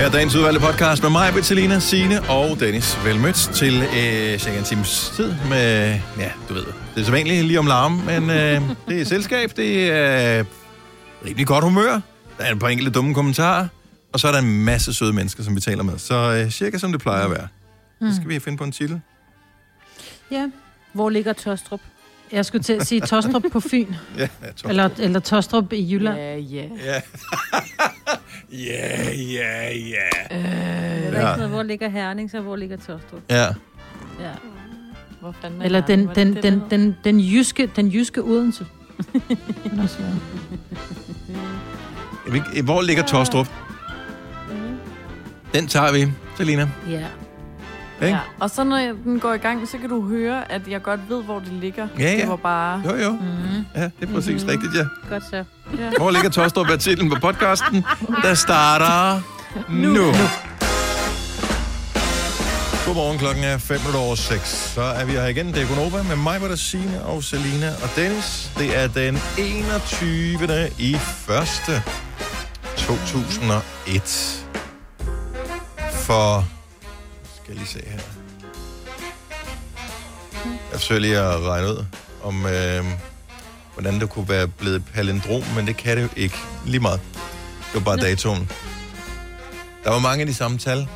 Her er dagens udvalgte podcast med mig, Bettelina, Signe og Dennis. Velmødt til øh, cirka en times tid med, ja, du ved, det er så vanligt lige om larm, men øh, det er selskab, det er øh, rimelig godt humør. Der er et par enkelte dumme kommentarer, og så er der en masse søde mennesker, som vi taler med. Så øh, cirka som det plejer at være. Så skal vi finde på en titel. Ja. Hvor ligger Tostrup? Jeg skulle til at sige Tostrup på Fyn. Ja, jeg tror. Eller, eller Tostrup i Jylland. Ja, ja. Ja. ja, ja, ja. Øh, der Ja. ikke noget, hvor ligger Herning, så hvor ligger Tostrup? Ja. Ja. Hvor fanden er Eller Herning? den, Var det den, det, den, hed? den, den, jyske, den jyske Odense. Hvor ligger Torstrup? Den tager vi, Selina. Ja. Ikke? Ja. Og så når den går i gang, så kan du høre, at jeg godt ved, hvor det ligger. Ja, ja. Det var bare... Jo, jo. Mm, Ja, det er præcis rigtigt, ja. godt så. Ja. Hvor ligger Torstrup er titlen på podcasten, der starter nu. nu. Godmorgen, klokken er 5 minutter over 6. Så er vi her igen. Det er Gunova med mig, der Signe og Selina og Dennis. Det er den 21. i 1. 2001. For... Jeg lige se her. Jeg forsøger lige at regne ud, om øh, hvordan det kunne være blevet palindrom, men det kan det jo ikke. Lige meget. Det var bare datoen. Der var mange af de samme tal.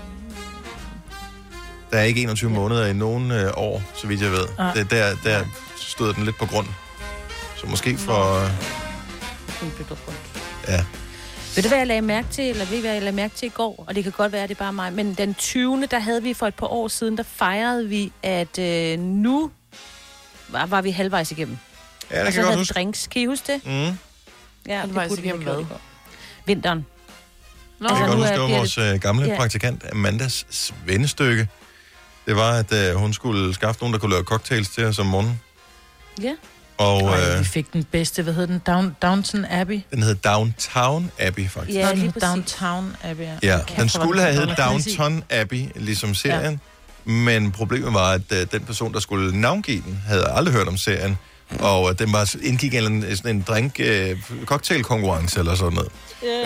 Der er ikke 21 måneder i nogen øh, år, så vidt jeg ved. Ah. Det, der, der stod den lidt på grund. Så måske for... Øh, ja. Ved du, hvad jeg lagde mærke til, eller ved I, hvad jeg lagde mærke til i går? Og det kan godt være, at det er bare mig. Men den 20. der havde vi for et par år siden, der fejrede vi, at øh, nu var, var vi halvvejs igennem. Ja, det og kan så jeg godt huske. drinks. Kan I huske det? Mm. Ja, Halvvejs have igennem hvad? Vinteren. Nå, Jeg kan godt huske, det var vores øh, gamle Ja. praktikant Amandas svendestykke. Det var, at øh, hun skulle skaffe nogen, der kunne lave cocktails til os om morgenen. Ja. Og Ej, øh, vi fik den bedste, hvad hed den? Down, Downton Abbey? den hed Downtown Abbey, faktisk. Ja, den lige præcis. Downtown Abbey. Ja, Kæft, den hvor var skulle have heddet. Downton Abbey, ligesom serien. Ja. Men problemet var, at uh, den person, der skulle navngive den, havde aldrig hørt om serien. Og uh, den var, indgik i en, sådan en drink uh, cocktailkonkurrence eller sådan noget.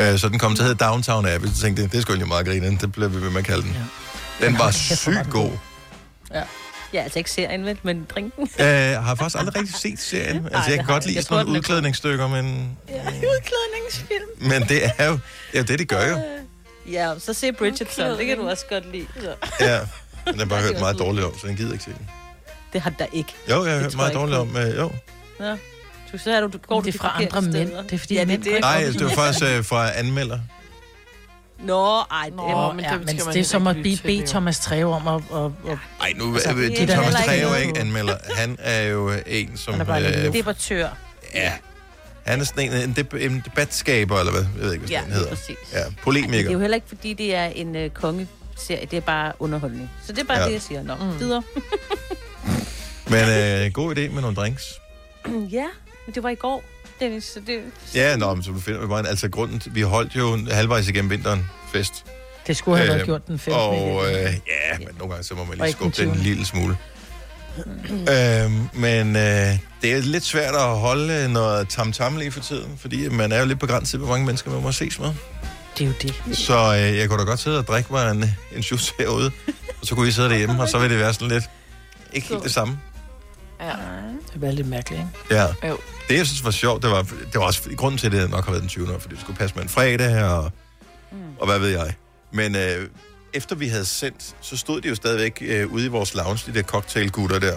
Yeah. Uh, så den kom til at hedde Downtown Abbey. Så tænkte jeg, det skulle egentlig meget grine, det blev vi ved med at kalde den. Ja. Den var sygt den god. Ja, altså ikke serien, vel, men drinken. Uh, har faktisk aldrig rigtig set serien. Altså, jeg kan godt jeg. lide Jeg sådan nogle er udklædningsstykker, men, Ja, udklædningsfilm. men det er jo ja, det, de gør jo. Ja, så se Bridgerton. Det kan du også godt lide. Så. Ja. Men den har bare hørt meget dårligt om, så den gider ikke se den. Det har der ikke. Jo, jeg har hørt meget jeg dårligt om, uh, jo. Ja. Du, så er du, du går Det er fra andre mænd. Det er fordi Ja, det er det. Nej, i det var faktisk øh, fra anmelder. Nå, ej, det Nå, er... Åh, men ja, det men det er som at bede, Thomas Treve om at... at, at Ej, nu Altså, det er det Thomas Treve er ikke anmelder. Han er jo øh, en, som... Han er bare lidt Øh, Debattør. ja, han er sådan en, en, deb- en debatskaber, eller hvad? Jeg ved ikke, hvad Ja, den hedder. præcis. Ja, Ej, det er polemiker. jo heller ikke, fordi det er en øh, kongeserie. Det er bare underholdning. Så det er bare Ja. ja. det, jeg siger. Nå, mm. videre. Men øh, god idé med nogle drinks. ja, men det var i går, Dennis. Så det... Ja, nå, men så finder vi bare en, altså grunden vi holdt jo halvvejs igennem vinteren fest. det skulle have Øh, været gjort den 15. Og øh, ja, men nogle gange så må man lige skubbe den en 20.. lille smule. øhm, men øh, det er lidt svært at holde noget tam-tam lige for tiden, fordi man er jo lidt begrænset, hvor mange mennesker man må ses med. Det er jo det. Så øh, jeg kunne da godt sidde og drikke mig en, en juice herude, og så kunne I sidde derhjemme, og så ville det være sådan lidt, ikke helt det samme. Ja. Det var lidt mærkeligt, ikke? Ja. Jo. Det, jeg synes var sjovt, det var, det var også grunden til, at det nok har været den 20. år, fordi det skulle passe med en fredag, og, mm. og hvad ved jeg. Men øh, efter vi havde sendt, så stod de jo stadigvæk øh, ude i vores lounge, de der cocktailgutter der.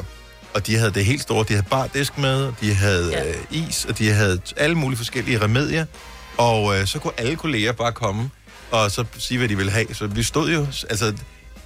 Og de havde det helt store. De havde bardisk med, de havde Ja. øh, is, og de havde alle mulige forskellige remedier. Og øh, så kunne alle kolleger bare komme og så sige, hvad de ville have. Så vi stod jo, altså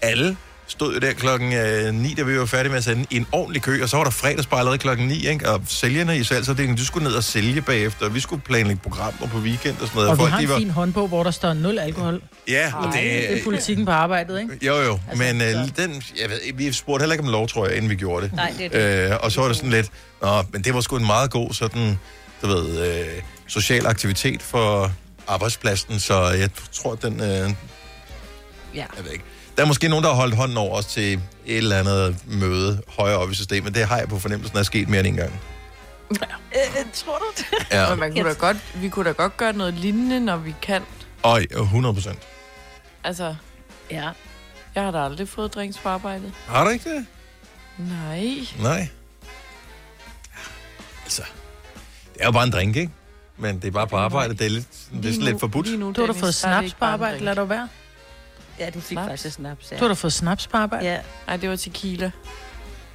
alle stod jo der klokken øh, 9, da vi var færdige med at sende, i en ordentlig kø, og så var der fredagsbar allerede klokken 9, ikke? og sælgerne i salgsafdelingen, de skulle ned og sælge bagefter, og vi skulle planlægge programmer på weekend og sådan noget. Og vi Folk, har de en var... fin håndbog, hvor der står nul alkohol. Ja, og det, Det er politikken på arbejdet, ikke? jo, jo, Altså, men øh, den, jeg ved, vi spurgte heller ikke om lov, tror jeg, inden vi gjorde det. Nej, det er det. Øh, og så var det sådan lidt, Nå, men det var sgu en meget god sådan, du ved, øh, social aktivitet for arbejdspladsen, så jeg tror, den, øh, Ja. jeg ved ikke. Der er måske nogen, der har holdt hånden over os til et eller andet møde højere op i systemet. Det har jeg på fornemmelsen er sket mere end en gang. Øh, tror du det? Ja, Men man kunne da godt, vi kunne da godt gøre noget lignende, når vi kan. og 100 procent. Altså, Ja. jeg har da aldrig fået drinks på arbejdet. Har du ikke det? Nej. Nej. Altså, det er jo bare en drink, ikke? Men det er bare på arbejde. Det er lidt, det er sådan lidt forbudt. lige nu, Du har da Dennis, fået er det snaps ikke på bare en arbejde, drink. lad du være. Ja, du fik Snaps? faktisk snaps. Ja. Du har da fået snaps på arbejde. Ja. Nej, det var tequila.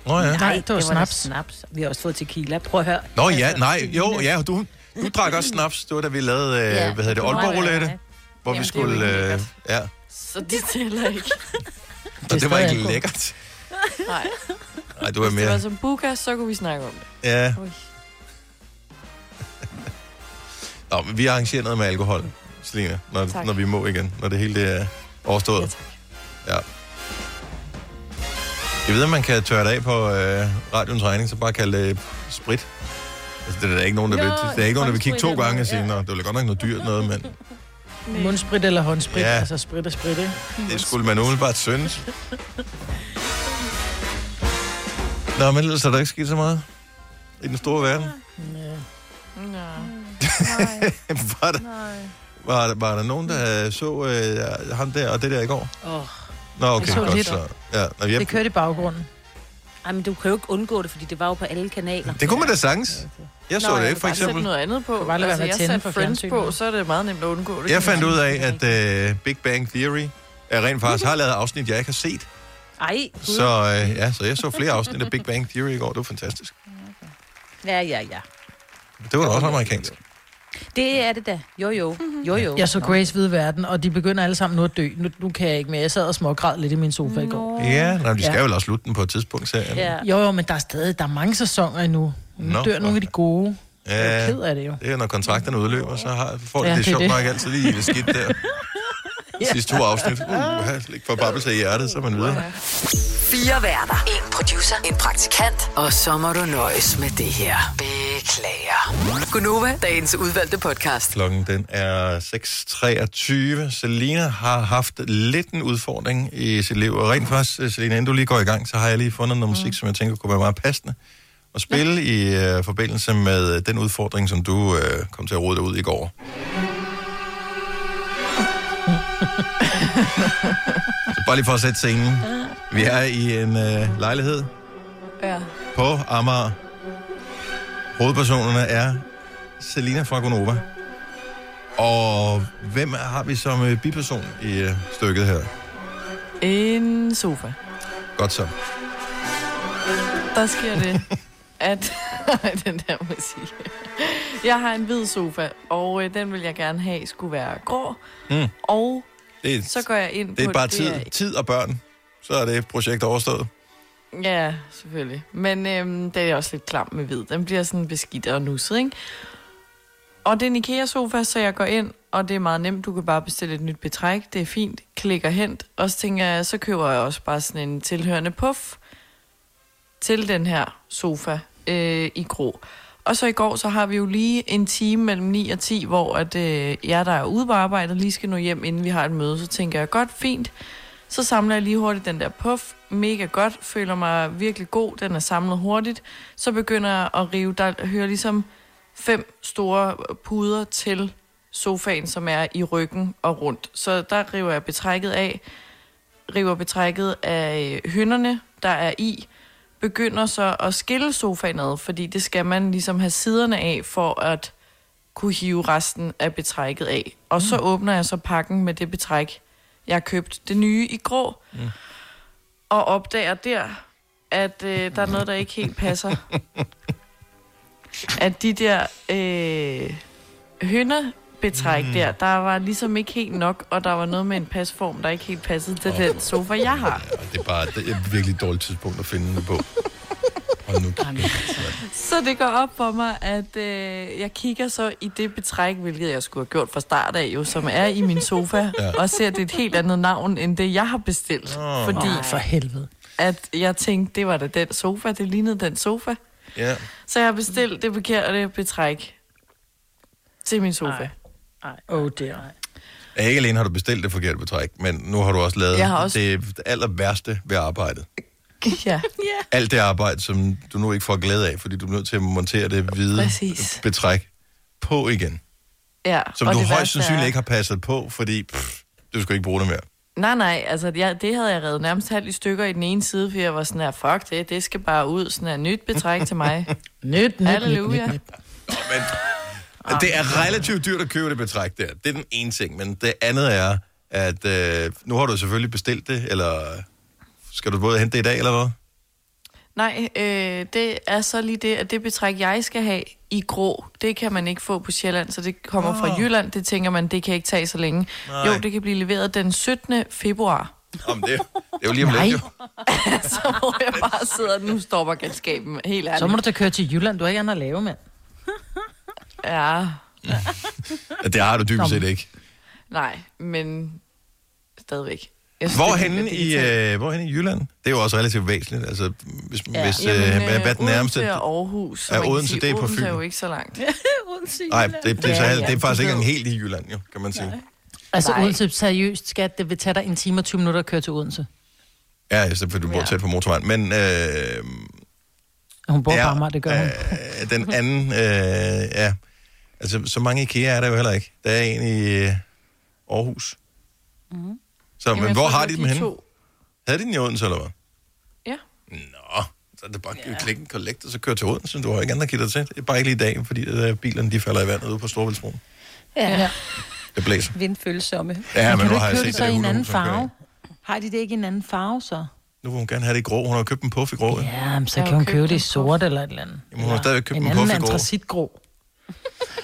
Nå ja. Nej, det var da snaps. snaps. Vi har også fået tequila. Prøv at høre. Nå ja, Altså, nej, jo, ja, du, du drak også snaps. Det var da vi lavede, øh, Ja, hvad hedder det, det var Aalborg Roulette, ja. hvor vi Jamen, det er jo skulle, øh, ja, Så det tæller ikke. og det var stadig ikke lækkert. Nej. Nej, du var Hvis det var mere, som buka, så kunne vi snakke om det. ja. Ui. Nå, men vi arrangerer noget med alkohol, Selina, når, Tak. når vi må igen, når det hele det er overstået. Ja, tak. Ja. Jeg ved, at man kan tørre det af på øh, radioens regning, så bare kalde det sprit. Altså, det er der ikke nogen, der, Nå, vil, det er ikke nogen, der vil kigge to gange og sige, noget, Nå, det er godt nok noget dyrt noget, men Mundsprit eller håndsprit. Ja. Ja. Altså sprit og sprit, ikke? det skulle man umiddelbart synes. Nå, men ellers er der ikke sket så meget i den store verden. Nå. var, der, var, der, var der nogen, der så øh, ham der og det der i går? Åh. Nå, okay, Jeg så godt lidt. så. Ja, nå, jeg, Det kørte i baggrunden. Ej, men du kan jo ikke undgå det, fordi det var jo på alle kanaler. det kunne man da sagtens. Jeg så Nå, det ikke, for bare sætte eksempel. noget andet på. altså, med jeg satte Friends på, så er det meget nemt at undgå det. Jeg fandt ud af, at uh, Big Bang Theory er rent faktisk har lavet afsnit, jeg ikke har set. Ej, Gud. Så, uh, ja, så jeg så flere afsnit af Big Bang Theory i går. Det var fantastisk. Ja, ja, ja. Det var da også amerikansk. Det er det da. Jo, jo. Jo, jo. Jeg så. Grace Hvide Verden, og de begynder alle sammen nu at dø. Nu, nu kan jeg ikke mere. Jeg sad og smågræd lidt i min sofa i går. Ja, nej, de skal Ja. vel også slutte den på et tidspunkt, serien. Ja. Jo, jo, men der er stadig der er mange sæsoner endnu. Nu Nå, dør nogle af de gode. Jeg er Ja, ked af det jo. det er, når kontrakterne udløber, så har, får de Ja, det, det sjovt nok altid lige det skidt der. Sidste to afsnit. Uh, ikke for babbelse i hjertet, så man videre. Fire værter. En producer. En praktikant. Og så må du nøjes med det her. Beklager. Gunova, dagens udvalgte podcast. Klokken den er 6.23. Selina har haft lidt en udfordring i sit liv. Og rent faktisk, øh, Selina, inden du lige går i gang, så har jeg lige fundet noget musik, som jeg tænker kunne være meget passende at spille ja. i uh, forbindelse med uh, den udfordring, som du uh, kom til at rode ud i går. Så bare lige for at sætte scenen. Vi er i en uh, lejlighed Ja. på Amager. Hovedpersonerne er Selina fra Gonova. Og hvem har vi som øh, biperson i øh, stykket her? En sofa. Godt så. Der sker det, at... Den der musik. Jeg har en hvid sofa, og øh, den vil jeg gerne have skulle være grå. Mm. Og Det er, så går jeg ind det er på... bare tid, tid og børn. Så er det projekt overstået. Ja, selvfølgelig. Men øhm, det er også lidt klam med hvid. Den bliver sådan beskidt og nusset, ikke? Og det er en IKEA-sofa, så jeg går ind, og det er meget nemt. Du kan bare bestille et nyt betræk. Det er fint. Klikker hent. Og så tænker jeg, så køber jeg også bare sådan en tilhørende puff til den her sofa øh, i grå. Og så i går, så har vi jo lige en time mellem 9 og 10, hvor at, øh, jeg, der er ude på arbejde, lige skal nå hjem, inden vi har et møde. Så tænker jeg, godt, fint. Så samler jeg lige hurtigt den der puff. Mega godt. Føler mig virkelig god. Den er samlet hurtigt. Så begynder jeg at rive. Der hører ligesom fem store puder til sofaen, som er i ryggen og rundt. Så der river jeg betrækket af. River betrækket af øh, hønderne, der er i. Begynder så at skille sofaen ad, fordi det skal man ligesom have siderne af, for at kunne hive resten af betrækket af. Og så åbner jeg så pakken med det betræk, jeg har købt det nye i grå, mm. og opdager der, at øh, der er noget, der ikke helt passer. at de der øh, hønebetræk mm. der, der var ligesom ikke helt nok, og der var noget med en pasform, der ikke helt passede til den sofa, jeg har. Ja, det er bare det er et virkelig dårligt tidspunkt at finde det på. Og nu, Så det går op for mig, at øh, jeg kigger så i det betræk, hvilket jeg skulle have gjort fra start af, jo, som er i min sofa, Ja. og ser, det et helt andet navn, end det, jeg har bestilt. Åh. Fordi Ej, for helvede. at jeg tænkte, det var da den sofa, det lignede den sofa. ja. Så jeg har bestilt det forkerte betræk til min sofa. Ej. Oh dear. Ja, Ikke alene har du bestilt det forkerte betræk, men nu har du også lavet Jeg har også- det aller værste ved arbejdet. Ja, Alt det arbejde, som du nu ikke får glæde af, fordi du er nødt til at montere det hvide Præcis. betræk på igen. ja. Som og du det højst værste sandsynligt er- ikke har passet på, fordi pff, du skal ikke bruge det mere. Nej, nej, altså jeg, det havde jeg reddet nærmest halvt i stykker i den ene side, for jeg var sådan her, fuck det, det skal bare ud, sådan her nyt betræk til mig. Nyt, nyt, Halleluja. nyt, nyt, nyt. Nå, men det er relativt dyrt at købe det betræk der. Det er den ene ting. Men det andet er, at øh, nu har du selvfølgelig bestilt det, eller skal du både hente det i dag, eller hvad? Nej, øh, det er så lige det, at det betræk, jeg skal have i grå, det kan man ikke få på Sjælland, så det kommer fra Jylland. Det tænker man, det kan ikke tage så længe. Nej. Jo, det kan blive leveret den 17. februar. Om det, det er jo lige om lidt, jo. så hvor jeg bare sidder, nu stopper galskaben, helt ærligt. Så må du da køre til Jylland. Du har ikke andet at lave, mand. Ja, Ja, Det har du dybest set ikke. nej, men stadigvæk. Jeg synes, det Hvorhenne at i, øh, hvorhenne i Jylland? Det er jo også relativt væsentligt. Altså, hvis, ja. hvis øh, Jamen, hvad er den nærmeste... Odense og Aarhus, Ja, Odense, sige, det er på Odense Fyn. er jo ikke så langt. Nej, det, det, er, så, Ja, det er ja, faktisk ikke ved. engang helt i Jylland, jo, kan man sige. Altså Nej. Odense, seriøst, skat, det vil tage dig en time og 20 minutter at køre til Odense. Ja, altså, for du bor Ja. tæt på motorvejen. Men øh, Hun bor Ja, ja, på Amager, det gør hun. øh, den anden... Øh, ja, altså, så mange IKEA er der jo heller ikke. Der er en i øh, Aarhus. Mm. Så, Jamen, men hvor har det de dem henne? to. Havde de den i Odense, eller hvad? Ja. Nå, så er det bare at klikke en collect, og så køre til Odense. Du har ikke andet at give dig til. Det er bare ikke lige i dag, fordi øh, bilerne de falder i vandet ude på Storvældsbroen. Ja, Det blæser. vindfølsomme. Ja, men kan nu du har ikke jeg set det så det i en anden kører farve? Har de det ikke i en anden farve, så? Nu vil hun gerne have det i grå. Hun har købt en puff i grå. Ja. Ja, men så kan hun købe det i en sort eller et eller andet. Jamen, hun har stadigvæk købt en en anden puff i grå. antracitgrå.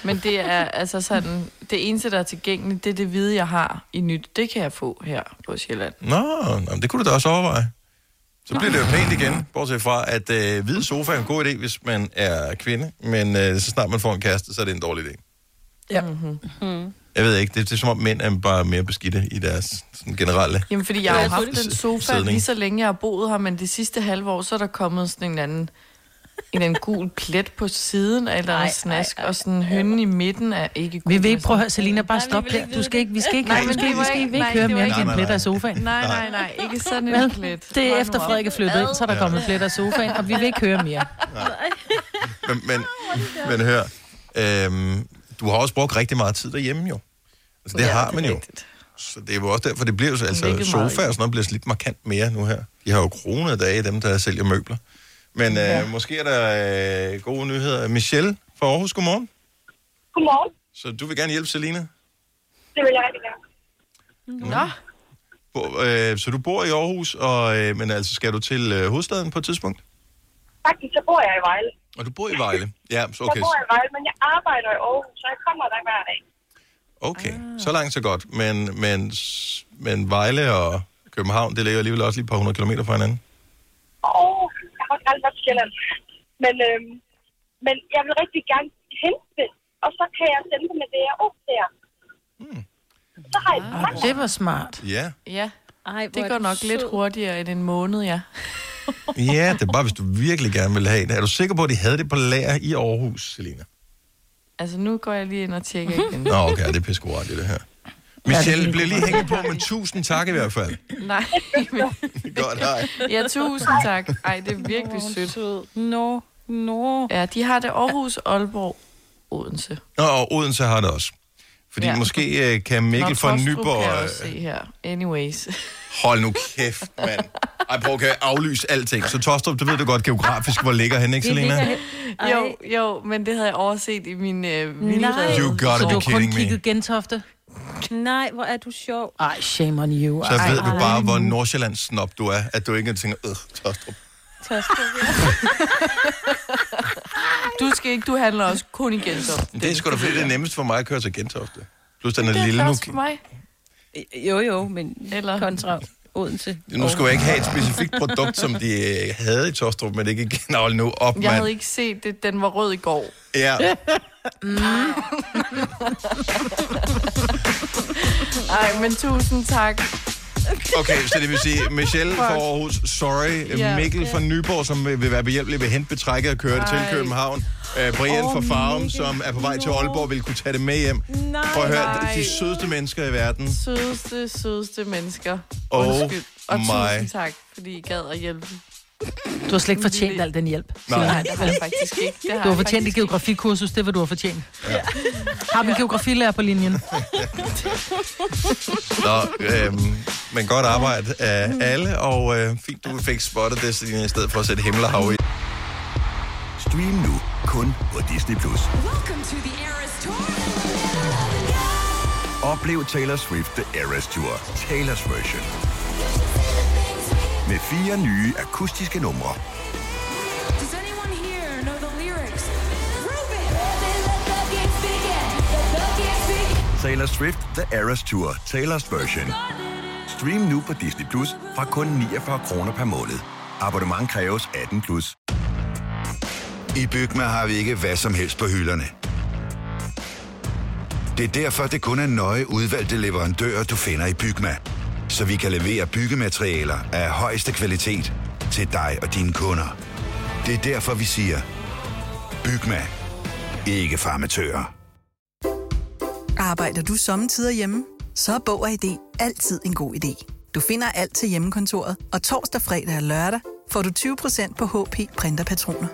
Men det er altså sådan, det eneste, der er tilgængeligt, det er det hvide, jeg har i nyt. Det kan jeg få her på Sjælland. Nå, nå, men det kunne du da også overveje. Så bliver det jo pænt igen, bortset fra, at øh, hvide sofa er en god idé, hvis man er kvinde, men øh, så snart man får en kæreste, så er det en dårlig idé. Ja. Jeg ved ikke, det, det er som om mænd er bare mere beskidte i deres sådan, generelle... Jamen, fordi jeg har jo haft den sofa Sidning. lige så længe, jeg har boet her, men det sidste halve år, så er der kommet sådan en anden en anden gul plet på siden af et eller andet snask, ej, ej. og sådan hønnen i midten er ikke gul. Vi vil ikke prøve at høre, Altså. Selina, bare vi stop her. ikke Du skal ikke, vi skal ikke, Nej, vi men skal, det vi skal ikke- ikke nej, høre mere ikke- end en plet af sofaen. Nej, nej, nej, ikke sådan en plet. det er efter. Frederik er flyttet ind, så er der kommet plet af sofaen, og vi vil ikke høre mere. Men, men, men hør, øhm, du har også brugt rigtig meget tid derhjemme jo. Altså, det Ja, har det man jo. rigtigt. Så det er jo også derfor, det bliver jo så, altså Virkelig sofa og sådan noget bliver slidt markant mere nu her. De har jo kronede dage, dem der sælger møbler. Men øh, måske er der øh, gode nyheder. Michelle fra Aarhus, godmorgen. Godmorgen. Så du vil gerne hjælpe Selina? Det vil jeg rigtig gerne. Nå, Bo- øh, så du bor i Aarhus, og, øh, men altså skal du til øh, hovedstaden på et tidspunkt? Faktisk så bor jeg i Vejle. Og du bor i Vejle? Ja, så Okay. Jeg bor i Vejle, men jeg arbejder i Aarhus, så jeg kommer der hver dag. Okay, så langt så godt. Men, men, men Vejle og København, det ligger alligevel også lige et par hundrede kilometer fra hinanden. Åh, jeg har faktisk aldrig været til Sjælland. Men, øhm, men jeg vil rigtig gerne hente det, og så kan jeg sende det med DRO der. Hmm. Så har jeg det. Ah, Det var smart. Ja. ja, Ej, det går nok lidt hurtigere end en måned, ja. ja, det er bare, hvis du virkelig gerne vil have det. Er du sikker på, at de havde det på lager i Aarhus, Selina? Altså, nu går jeg lige ind og tjekker igen. Nå, okay, det er pissegodt, det her. Michelle, det bliver lige hængt på med tusind tak i hvert fald. Nej, men, Godt, hej. ja, tusind tak. Ej, det er virkelig sødt. Nå, nå. Ja, de har det Aarhus, Aalborg, Odense. Nå, og Odense har det også. Fordi ja. Måske øh, kan Mikkel Nå, fra Nyborg... kan jeg øh, også se her. Anyways. Hold nu kæft, mand. Ej, prøv at aflyse alting. Så Tostrup, du ved du godt geografisk, hvor ligger han, ikke, Selina? Jo, jo, men det havde jeg overset i min øh, vildrede. You gotta Så du be har kun kidding me. kigget Gentofte? Nej, hvor er du sjov. Ej, shame on you. Så Ej, ved du bare, hvor Nordsjællands snop du er, at du ikke tænker, øh, Tostrup. Du skal ikke, du handler også kun i Gentofte. Det er sgu da, fordi det er nemmest for mig at køre til Gentofte. Plus den er Det lille er nu. også for mig. Jo, jo, men Eller- kontra Odense. Nu skulle jeg ikke have et specifikt produkt, som de øh, havde i Tostrup, men ikke igen. Hold nu op, Jeg havde ikke set det, den var rød i går. Ja. Ej, men tusind tak. Okay, så det vil sige, Michelle fra Aarhus, sorry. Ja. Mikkel fra Nyborg, som vil være behjælpelig ved at hente betrækket og køre det til. København. Uh, Brian fra Farum, som er på vej til Aalborg, vil kunne tage det med hjem. Nej. Prøv at høre, nej. de sødeste mennesker i verden. Sødeste, sødeste mennesker. Oh Undskyld. Og my tusind tak, fordi I gad at hjælpe. Du har slet ikke fortjent al den hjælp. Nej. Nej, det har jeg faktisk ikke. Det har Du har fortjent et geografikursus, det er, hvad du har fortjent. Ja. Har vi en geografilærer på linjen? Nå, øhm, men godt arbejde af alle, og øh, fint, du fik spottet det, Selina, i stedet for at sætte himmel og hav i. Stream nu kun på Disney+. Plus. Oplev Taylor Swift The Eras Tour, Taylor's version. Med fire nye akustiske numre. Taylor Swift The Eras Tour, Taylor's version. Stream nu på Disney Plus fra kun 49 kroner per måned. Abonnement kræves 18 plus. I Bygma har vi ikke hvad som helst på hylderne. Det er derfor, det kun er nøje udvalgte leverandører, du finder i Bygma. Så vi kan levere byggematerialer af højeste kvalitet til dig og dine kunder. Det er derfor, vi siger, Bygma. Ikke farmatører. Arbejder du sommetider hjemme? Så er Bog og ID altid en god idé. Du finder alt til hjemmekontoret, og torsdag, fredag og lørdag får du 20% på HP printerpatroner.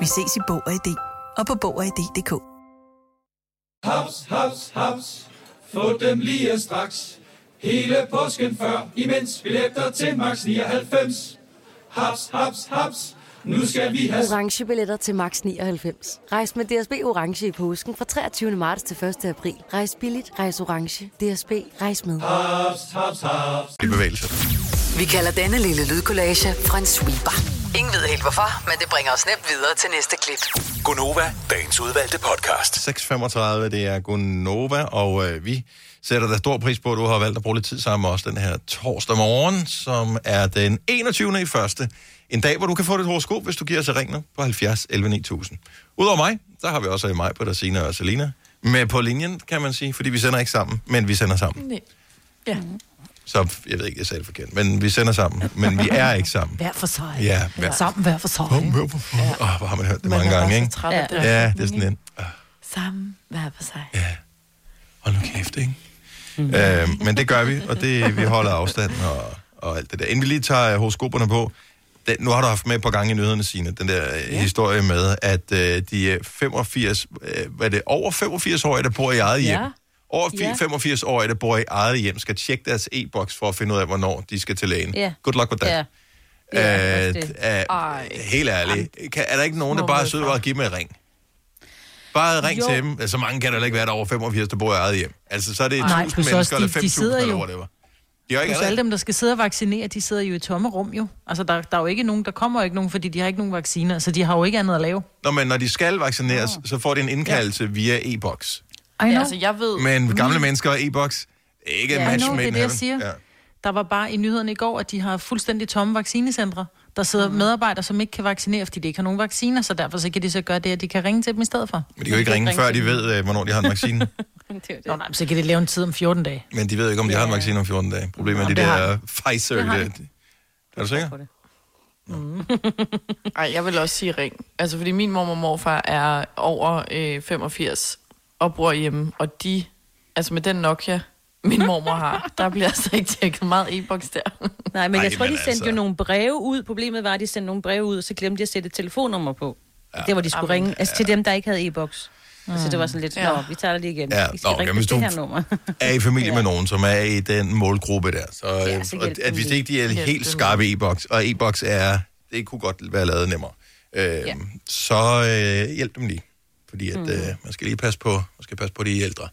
Vi ses i Bog og ID og på Bog og ID.dk. Haps, haps, haps. Få dem lige straks. Hele påsken før, imens billetter til max 99. Haps, haps, haps. Nu skal vi have... Orange billetter til max 99. Rejs med DSB Orange i påsken fra 23. marts til 1. april. Rejs billigt, rejs orange. DSB, rejs med. Haps, haps, haps. I bevægelse. Vi kalder denne lille lydkollage en sweeper. Ingen ved helt hvorfor, men det bringer os nemt videre til næste klip. Gunova, dagens udvalgte podcast. 6.35, det er Gunova, og øh, vi sætter da stor pris på, at du har valgt at bruge lidt tid sammen med os den her torsdag morgen, som er den 21. i første. En dag, hvor du kan få dit horoskop, hvis du giver os et ring nu på 70 11 9000. Udover mig, der har vi også mig på der Sina og Selina med på linjen, kan man sige, fordi vi sender ikke sammen, men vi sender sammen. Nej. Ja. Så jeg ved ikke, jeg sagde det forkert, men vi sender sammen, men vi er ikke sammen. Hver for sig. Ja, hver- Sammen hver for sig. Åh, hver for sig. Åh, hvor har man hørt det mange gange, ikke? det. Ja, det er sådan en. Sammen, hver for sig. Hold nu kæft, ikke? Mm. Øh, men det gør vi, og det, vi holder afstand og, og alt det der. Inden vi lige tager horoskoperne på, den, nu har du haft med et par gange i nyhederne, Signe, den der ja. historie med, at øh, de er 85, øh, hvad er det, over 85-årige, der bor i eget hjem. Ja. Over Ja. 85-årige, der bor i eget hjem, skal tjekke deres e-boks for at finde ud af, hvornår de skal til lægen. Ja. Good luck with that. Ja. Ja, Øh, øh, helt ærligt, kan, er der ikke nogen, der bare er søde og give mig ring? Bare ring Jo. til dem. Altså, mange kan der ikke være der over 85, der bor i eget hjem. Altså, så er det Nej, 1000 plus mennesker, også, de- eller de 5.000 sidder eller jo- whatever. De har ikke alle dem, der skal sidde og vaccinere, de sidder jo i tomme rum jo. Altså, der, der er jo ikke nogen, der kommer jo ikke nogen, fordi de har ikke nogen vacciner, så de har jo ikke andet at lave. Nå, men når de skal vaccineres, så får de en indkaldelse via e-boks. Ja, altså, jeg ved... Men gamle mennesker og e-boks, ikke Ja, match know, made det er det, jeg siger. Ja. Der var bare i nyhederne i går, at de har fuldstændig tomme vaccinecentre. Der sidder mm. medarbejdere, som ikke kan vaccinere, fordi de ikke har nogen vacciner, så derfor så kan de så gøre det, at de kan ringe til dem i stedet for. Men de kan jo ikke ringe, før de ved, øh, hvornår de har en vaccine. Nå, nej, så kan de lave en tid om 14 dage. Men de ved ikke, om de har en vaccine om 14 dage. Problemet er, de det har der Pfizer... Det har de. det- Er du sikker? Ej, jeg vil også sige ring. Altså, fordi min mormor og morfar er over øh, 85 og bor hjemme, og de, altså med den Nokia, min mormor har, der bliver altså ikke tjekket meget e-boks der. Nej, men Ej, jeg tror, men de sendte altså. jo nogle breve ud. Problemet var, at de sendte nogle breve ud, og så glemte de at sætte et telefonnummer på. Ja. Det var de skulle Jamen, ringe, altså til dem, der ikke havde e-boks. Mm. Så det var sådan lidt, Ja. nå, vi tager det lige igen. Ja, I skal nå, ringe jamen, på hvis det du- her nummer. er i familie Ja. med nogen, som er i den målgruppe der. Så, Ja, ja, så hjælp at dem hvis ikke de er Hjælp helt dem skarpe e-boks, og e-boks er, det kunne godt være lavet nemmere, øh, ja. så øh, hjælp dem lige. Fordi at, Mhm. øh, man skal lige passe på, man skal passe på de ældre.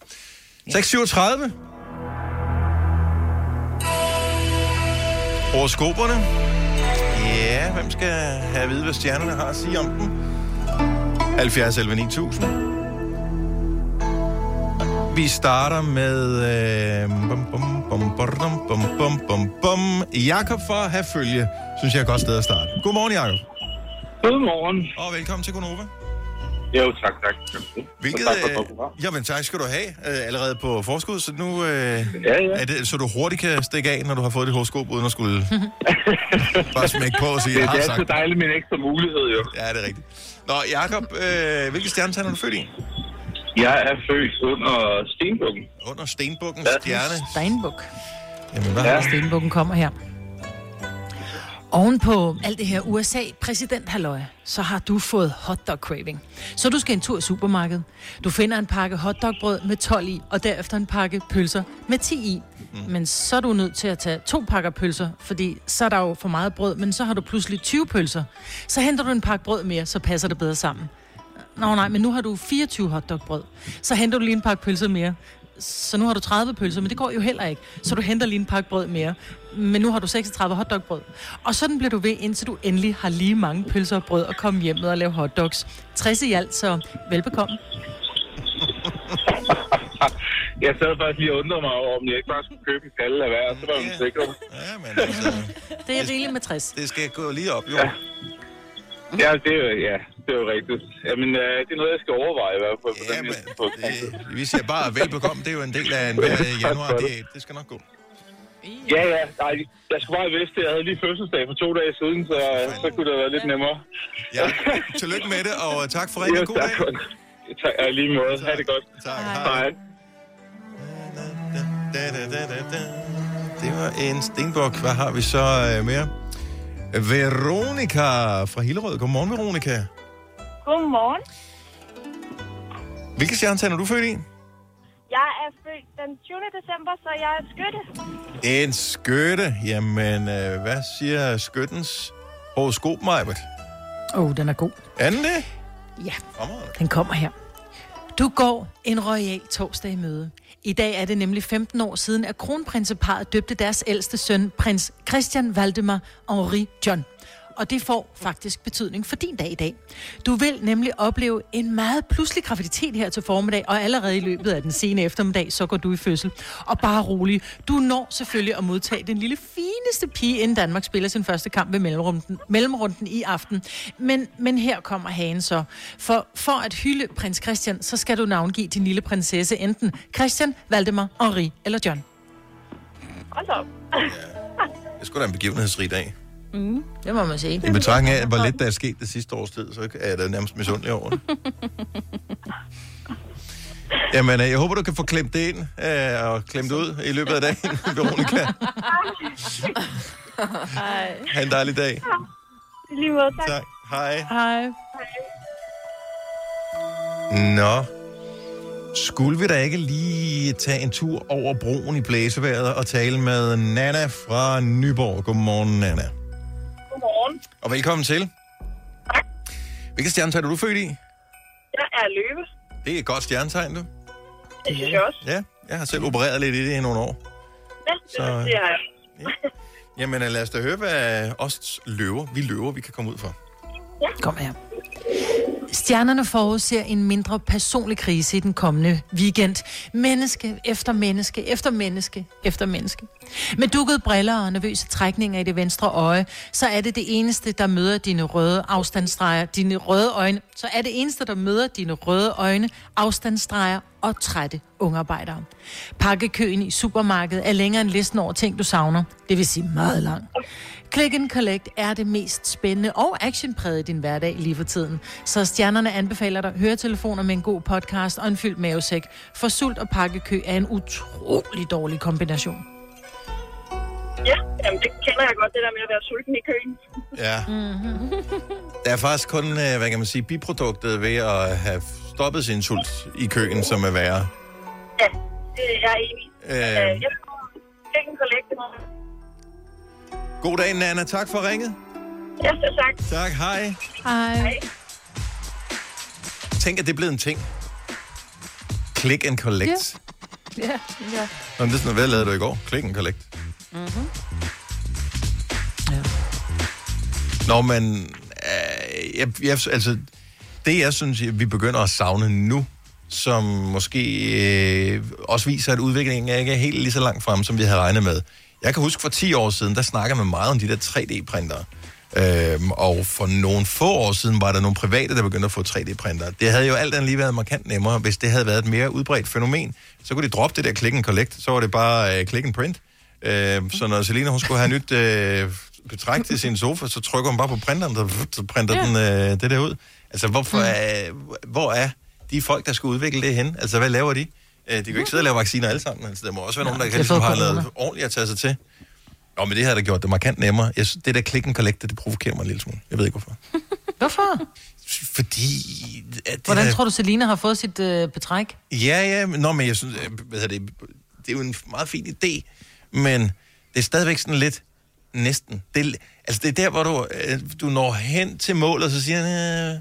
637. Horoskoperne. Ja, hvem skal have at vide, hvad stjernerne har at sige om dem? 70 11 9000. Vi starter med... Øh, bum, bum, bum, bum, bum, bum, bum, bum. Jakob for have følge, synes jeg er et godt sted at starte. Godmorgen, Jakob. Godmorgen. Og velkommen til Gonova. Jo, tak, tak. Hvilket, tak for øh, jamen tak skal du have øh, allerede på forskud, så nu øh, Ja, ja. er det, så du hurtigt kan stikke af, når du har fået dit horoskop, uden at skulle bare smække på og sige, Det, jeg det har er altid sagt. dejligt med en ekstra mulighed, jo. Ja, det er rigtigt. Nå, Jakob, øh, hvilke stjernetegn er du født i? Jeg er født under Stenbukken. Under Stenbukkens Ja. stjerne. Steinbuk. Jamen, hvad Ja. Stenbukken kommer her. Oven på alt det her USA-præsident så har du fået hotdog craving. Så du skal en tur i supermarkedet. Du finder en pakke hotdogbrød med 12 i, og derefter en pakke pølser med 10 i. Mm. Men så er du nødt til at tage to pakker pølser, fordi så er der jo for meget brød, men så har du pludselig 20 pølser. Så henter du en pakke brød mere, så passer det bedre sammen. Nå nej, men nu har du 24 hotdogbrød. Så henter du lige en pakke pølser mere. Så nu har du 30 pølser, men det går jo heller ikke. Så du henter lige en pakke brød mere. Men nu har du 36 hotdogbrød. Og sådan bliver du ved, indtil du endelig har lige mange pølser og brød at komme hjem med og lave hotdogs. 60 i alt, så velbekomme. Jeg sad faktisk lige og undrede mig over, om jeg ikke bare skulle købe en kalle af hver, så var man sikker. Ja, men altså, Det er rigeligt med 60. det skal gå lige op, jo. Ja. Ja, det er jo, ja, det er jo rigtigt. Jamen, øh, det er noget, jeg skal overveje i hvert fald. på den næste podcast. Vi siger bare velbekomme, det er jo en del af en hver januar. Det, det skal nok gå. Ja, ja. Nej, jeg skulle bare vidste, at jeg havde lige fødselsdag for to dage siden, så, så kunne det være lidt nemmere. Ja, tillykke med det, og tak for ringen. God dag. Tak, ja, lige måde. Ha' det godt. Tak. Hej. Da, da, da, da, da. Det var en stenbuk. Hvad har vi så øh, mere? Veronika fra Hillerød. Godmorgen, Veronika. Godmorgen. Hvilke stjernetegn er du født i? Jeg er født den 20. december, så jeg er skytte. En skytte. Jamen, øh, hvad siger skyttens horoskop, Majbert? Åh, oh, den er god. Er den det? Ja, den kommer her. Du går en royal torsdag i møde. I dag er det nemlig 15 år siden, at kronprinseparet døbte deres ældste søn, prins Christian Valdemar Henri John. Og det får faktisk betydning for din dag i dag. Du vil nemlig opleve en meget pludselig graviditet her til formiddag, og allerede i løbet af den sene eftermiddag, så går du i fødsel. Og bare rolig, du når selvfølgelig at modtage den lille fineste pige, inden Danmark spiller sin første kamp ved mellemrunden, mellemrunden i aften. Men, men her kommer hagen så. For, for at hylde prins Christian, så skal du navngive din lille prinsesse enten Christian, Valdemar, Henri eller John. Hold op. Det skulle da en begivenhedsrig dag. Mm, det må man sige. I betragtning af, hvor lidt der er sket det sidste års tid, så er jeg da nærmest misundelig over det. Jamen, øh, jeg håber, du kan få klemt det ind øh, og klemt ud i løbet af dagen, Veronika. Ha' en dejlig dag. I lige måde, tak. Tak. Hej. Hej. Nå. Skulle vi da ikke lige tage en tur over broen i blæseværet og tale med Nana fra Nyborg? Godmorgen, Nana. Godmorgen. Og velkommen til. Tak. Hvilket stjernetegn er du født i? Jeg er løve. Det er et godt stjernetegn, du. Det synes jeg også. Ja, jeg har selv opereret lidt i det i nogle år. Ja, det, Så- det har jeg. Jamen øh, lad os da høre, hvad os løver, vi løver, vi kan komme ud for. Kom her. Stjernerne forudser en mindre personlig krise i den kommende weekend. Menneske efter menneske efter menneske efter menneske. Med dukkede briller og nervøse trækninger i det venstre øje, så er det det eneste, der møder dine røde afstandstreger, dine røde øjne, så er det eneste, der møder dine røde øjne, afstandstreger og trætte ungarbejdere. Pakkekøen i supermarkedet er længere end listen over ting, du savner. Det vil sige meget lang. Click and Collect er det mest spændende og actionpræget i din hverdag lige for tiden. Så stjernerne anbefaler dig høretelefoner med en god podcast og en fyldt mavesæk. For sult og pakkekø er en utrolig dårlig kombination. Ja, jamen, det kender jeg godt, det der med at være sulten i køen. Ja. Der er faktisk kun, øh, hvad kan man sige, biproduktet ved at have stoppet sin sult i køen, som er værre. Ja, det er jeg enig. i. Øh. Øh, jeg kan. God dag, Nana. Tak for ringet. Ja, så tak. Tak, hej. Hej. Tænk, at det er blevet en ting. Click and collect. Ja, ja. Nå, men det er sådan, hvad lavede du i går? Click and collect. Mm-hmm. Nå, men øh, jeg, jeg, altså, det jeg synes, vi begynder at savne nu, som måske øh, også viser, at udviklingen ikke er helt lige så langt frem, som vi havde regnet med. Jeg kan huske for 10 år siden, der snakker man meget om de der 3D-printere. Øhm, og for nogle få år siden var der nogle private, der begyndte at få 3D-printere. Det havde jo alt andet lige været markant nemmere, hvis det havde været et mere udbredt fænomen. Så kunne de droppe det der click and collect, så var det bare øh, click and print. Øh, så når Selina hun skulle have nyt øh, betræk til sin sofa, så trykker hun bare på printeren, så, så printer ja. den øh, det der ud. Altså, hvorfor er, hvor er de folk, der skal udvikle det hen? Altså, hvad laver de? Øh, de kan jo ikke sidde og lave vacciner alle sammen. Altså, der må også være nogen, der de kan har ligesom corona. noget ordentligt at tage sig til. Nå, men det havde da gjort det markant nemmere. Jeg, synes, det der click and collect, det provokerer mig en lille smule. Jeg ved ikke, hvorfor. Hvorfor? Fordi... At det Hvordan der- tror du, Selina har fået sit øh, betræk? Ja, ja, men- nå, men jeg synes, øh, hvad det, det er jo en meget fin idé, men det er stadigvæk sådan lidt næsten. Det, altså, det er der, hvor du, øh, du når hen til målet, og så siger øh,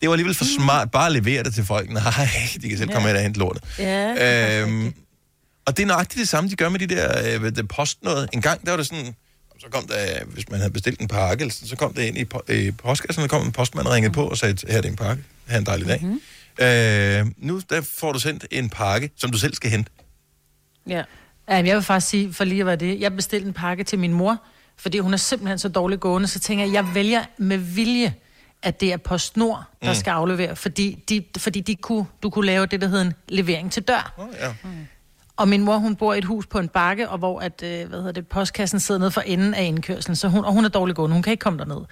det var alligevel for smart, bare at levere det til folk. Nej, de kan selv komme hen og hente lortet. Ja. Øhm, og det er nøjagtigt det samme, de gør med de der øh, det post noget. En gang, der var det sådan, så kom der, hvis man havde bestilt en pakke, så kom det ind i, po- i postkassen, og der kom en postmand og ringede på og sagde, her er din pakke, ha' en dejlig dag. Mhm. Mm-hmm. Øh, nu der får du sendt en pakke, som du selv skal hente. Ja. Ja, men jeg vil faktisk sige, for lige at være det, jeg bestilte en pakke til min mor, fordi hun er simpelthen så dårligt gående, så tænker jeg, jeg vælger med vilje, at det er PostNord, der Mm. mm. skal aflevere, fordi, de, fordi de kunne, du kunne lave det, der hedder en levering til dør. Oh, ja. Og min mor, hun bor i et hus på en bakke, og hvor at, øh, hvad hedder det, postkassen sidder nede for enden af indkørslen, så hun, og hun er dårlig gående, hun kan ikke komme derned.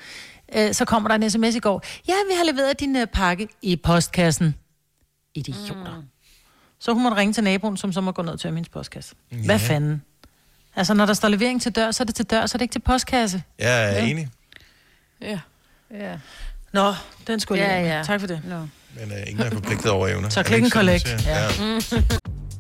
Øh, så kommer der en sms i går. Ja, vi har leveret din øh, pakke i postkassen. Idioter. Mm. Så hun måtte ringe til naboen, som så må gå ned og tømme hendes postkasse. Ja. Hvad fanden? Altså, når der står levering til dør, så er det til dør, så er det ikke til postkasse. Jeg er Ja. enig, Ja. Ja. Nå, den skulle jeg Ja, ja, ja. Tak for det. Nå. men uh, ingen er forpligtet over evne. Så sådan, collect. siger? Ja.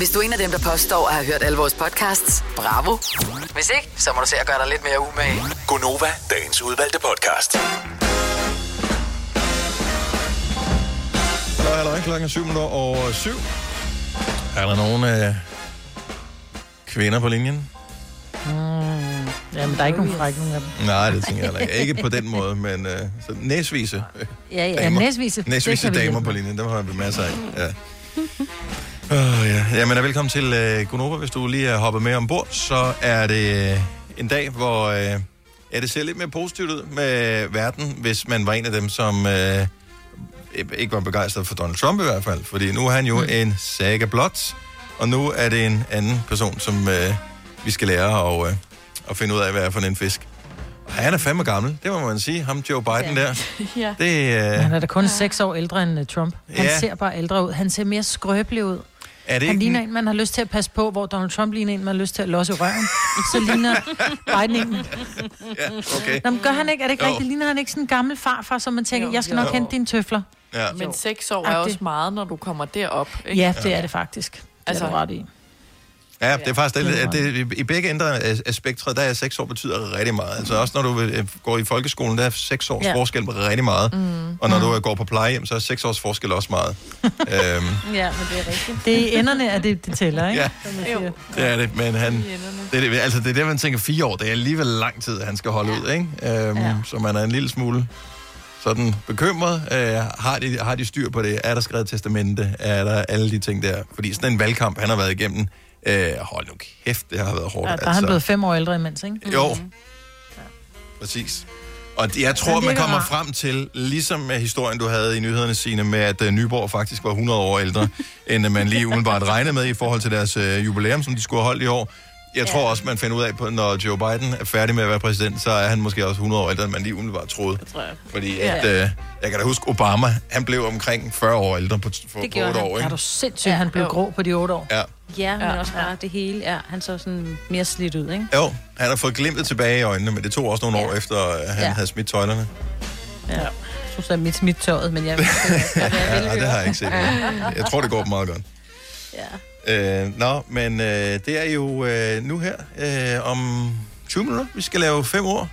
Hvis du er en af dem, der påstår at have hørt alle vores podcasts, bravo. Hvis ikke, så må du se at gøre dig lidt mere umage. Gonova, dagens udvalgte podcast. Så er der klokken 7 minutter over 7. Er der nogen øh, kvinder på linjen? Mm, jamen, der er ikke nogen frække nogen af dem. Nej, det tænker jeg heller ikke. Ikke på den måde, men øh, så næsvise. øh, Ja, ja, damer. næsvise. Det Næsvise damer på linjen, dem har vi masser af. Ja. Oh, ja. Jamen, er velkommen til øh, Gunova. Hvis du lige er hoppet med ombord, så er det øh, en dag, hvor øh, ja, det ser lidt mere positivt ud med verden, hvis man var en af dem, som øh, ikke var begejstret for Donald Trump i hvert fald. Fordi nu er han jo mm. en saga blot, og nu er det en anden person, som øh, vi skal lære at, øh, at finde ud af, hvad er for en fisk. Og han er fandme gammel, det må man sige. Ham Joe Biden ja. der. ja. Det, øh, Han er da kun seks år ældre end uh, Trump. Han Ja. ser bare ældre ud. Han ser mere skrøbelig ud. er det Han ikke ligner en, man har lyst til at passe på, hvor Donald Trump ligner en, man har lyst til at losse røven. Så ligner Biden en. Ja, okay. Nå, men gør han ikke? Er det ikke Jo. rigtigt? Ligner han ikke sådan en gammel farfar, som man tænker, Jo. jeg skal nok Jo. hente dine tøfler? Ja. Men seks år er også meget, når du kommer derop. Ikke? Ja, det er det faktisk. Det Altså- er du ret i. Ja, det er faktisk det, at det, i begge ender af af spektret, der er seks år betyder rigtig meget. Altså også når du øh, går i folkeskolen, der er seks års Ja. forskel rigtig meget. Mm. Og når du øh, går på plejehjem, så er seks års forskel også meget. øhm, Ja, men det er rigtigt. Det er enderne af det, det tæller, ikke? Ja. Siger. det er det, men han... Det er, det, altså det er der, man tænker fire år. Det er alligevel lang tid, han skal holde ja. ud, ikke? Øhm, ja. Så man er en lille smule sådan bekymret. Øh, har, de, har de styr på det? Er der skrevet testamente? Er der alle de ting der? Fordi sådan en valgkamp, han har været igennem, øh, hold nu kæft, det har været hårdt. Ja, der er han blevet fem år ældre imens, ikke? Jo, præcis. Og jeg tror, man kommer frem til, ligesom med historien, du havde i nyhederne, Signe, med at uh, Nyborg faktisk var 100 år ældre, end man lige umiddelbart regnede med i forhold til deres uh, jubilæum, som de skulle have holdt i år. Jeg tror også, man finder ud af, på, når Joe Biden er færdig med at være præsident, så er han måske også 100 år ældre, end man lige umiddelbart troede. tror jeg. Fordi Ja. at, uh, jeg kan da huske, Obama, han blev omkring 40 år ældre på, for, Det på gjorde 8 han. år, Er ikke? du sindssygt, han blev grå på de otte år? Ja. Ja, men Ja. også bare det hele. Ja, han så sådan mere slidt ud, ikke? Jo, han har fået glimtet tilbage i øjnene, men det tog også nogle år efter, at han Ja. havde smidt tøjlerne. Ja. Så er mit smidt tøjet, men jeg... Ja, det har jeg ikke set. Jeg tror, det går meget godt. Ja. Øh, nå, men øh, det er jo øh, nu her øh, om 20 minutter. Vi skal lave fem år.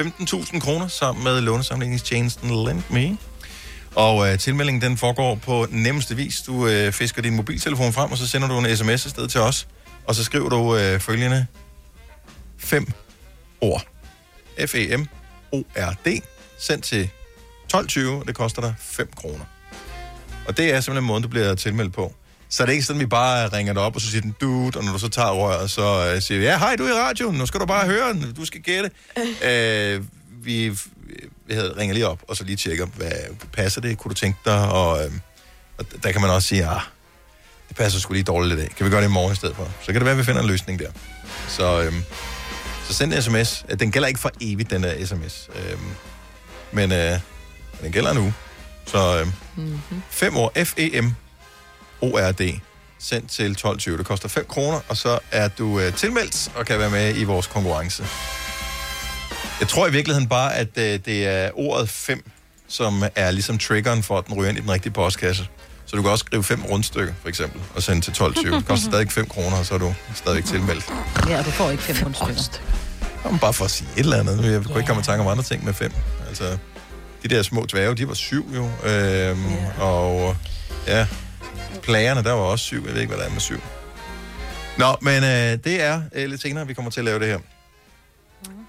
15.000 kroner sammen med lånesamlingstjenesten LendMe. Og øh, tilmeldingen den foregår på nemmeste vis. Du øh, fisker din mobiltelefon frem, og så sender du en sms afsted til os. Og så skriver du øh, følgende fem ord. F-E-M-O-R-D. Sendt til 12.20. Det koster dig 5 kroner. Og det er simpelthen måden, du bliver tilmeldt på. Så er det ikke sådan, vi bare ringer dig op, og så siger den dude, og når du så tager røret, så uh, siger vi, ja, hej, du er i radioen, nu skal du bare høre den, du skal gætte. uh, vi, vi havde, ringer lige op, og så lige tjekker, hvad passer det, kunne du tænke dig, og, uh, og der kan man også sige, ah, det passer sgu lige dårligt i dag. Kan vi gøre det i morgen i stedet for? Så kan det være, at vi finder en løsning der. Så, øhm, så send en sms. Den gælder ikke for evigt, den der sms. Øhm, men øh, den gælder nu. Så øhm, Mm-hmm. 5 år F-E-M ORD sendt til 12.20. Det koster 5 kroner, og så er du øh, tilmeldt og kan være med i vores konkurrence. Jeg tror i virkeligheden bare, at øh, det er ordet 5, som er ligesom triggeren for, at den ryger ind i den rigtige postkasse. Så du kan også skrive fem rundstykker, for eksempel, og sende til 12.20. Det koster stadig 5 kroner, og så er du stadigvæk tilmeldt. Ja, du får ikke fem rundstykker. Jamen, bare for at sige et eller andet. Jeg kunne ikke komme i tanke om andre ting med fem. Altså, de der små dværge, de var syv jo. Øhm, Og ja, plagerne, der var også syv. Jeg ved ikke, hvad der er med syv. Nå, men øh, det er øh, lidt senere, vi kommer til at lave det her.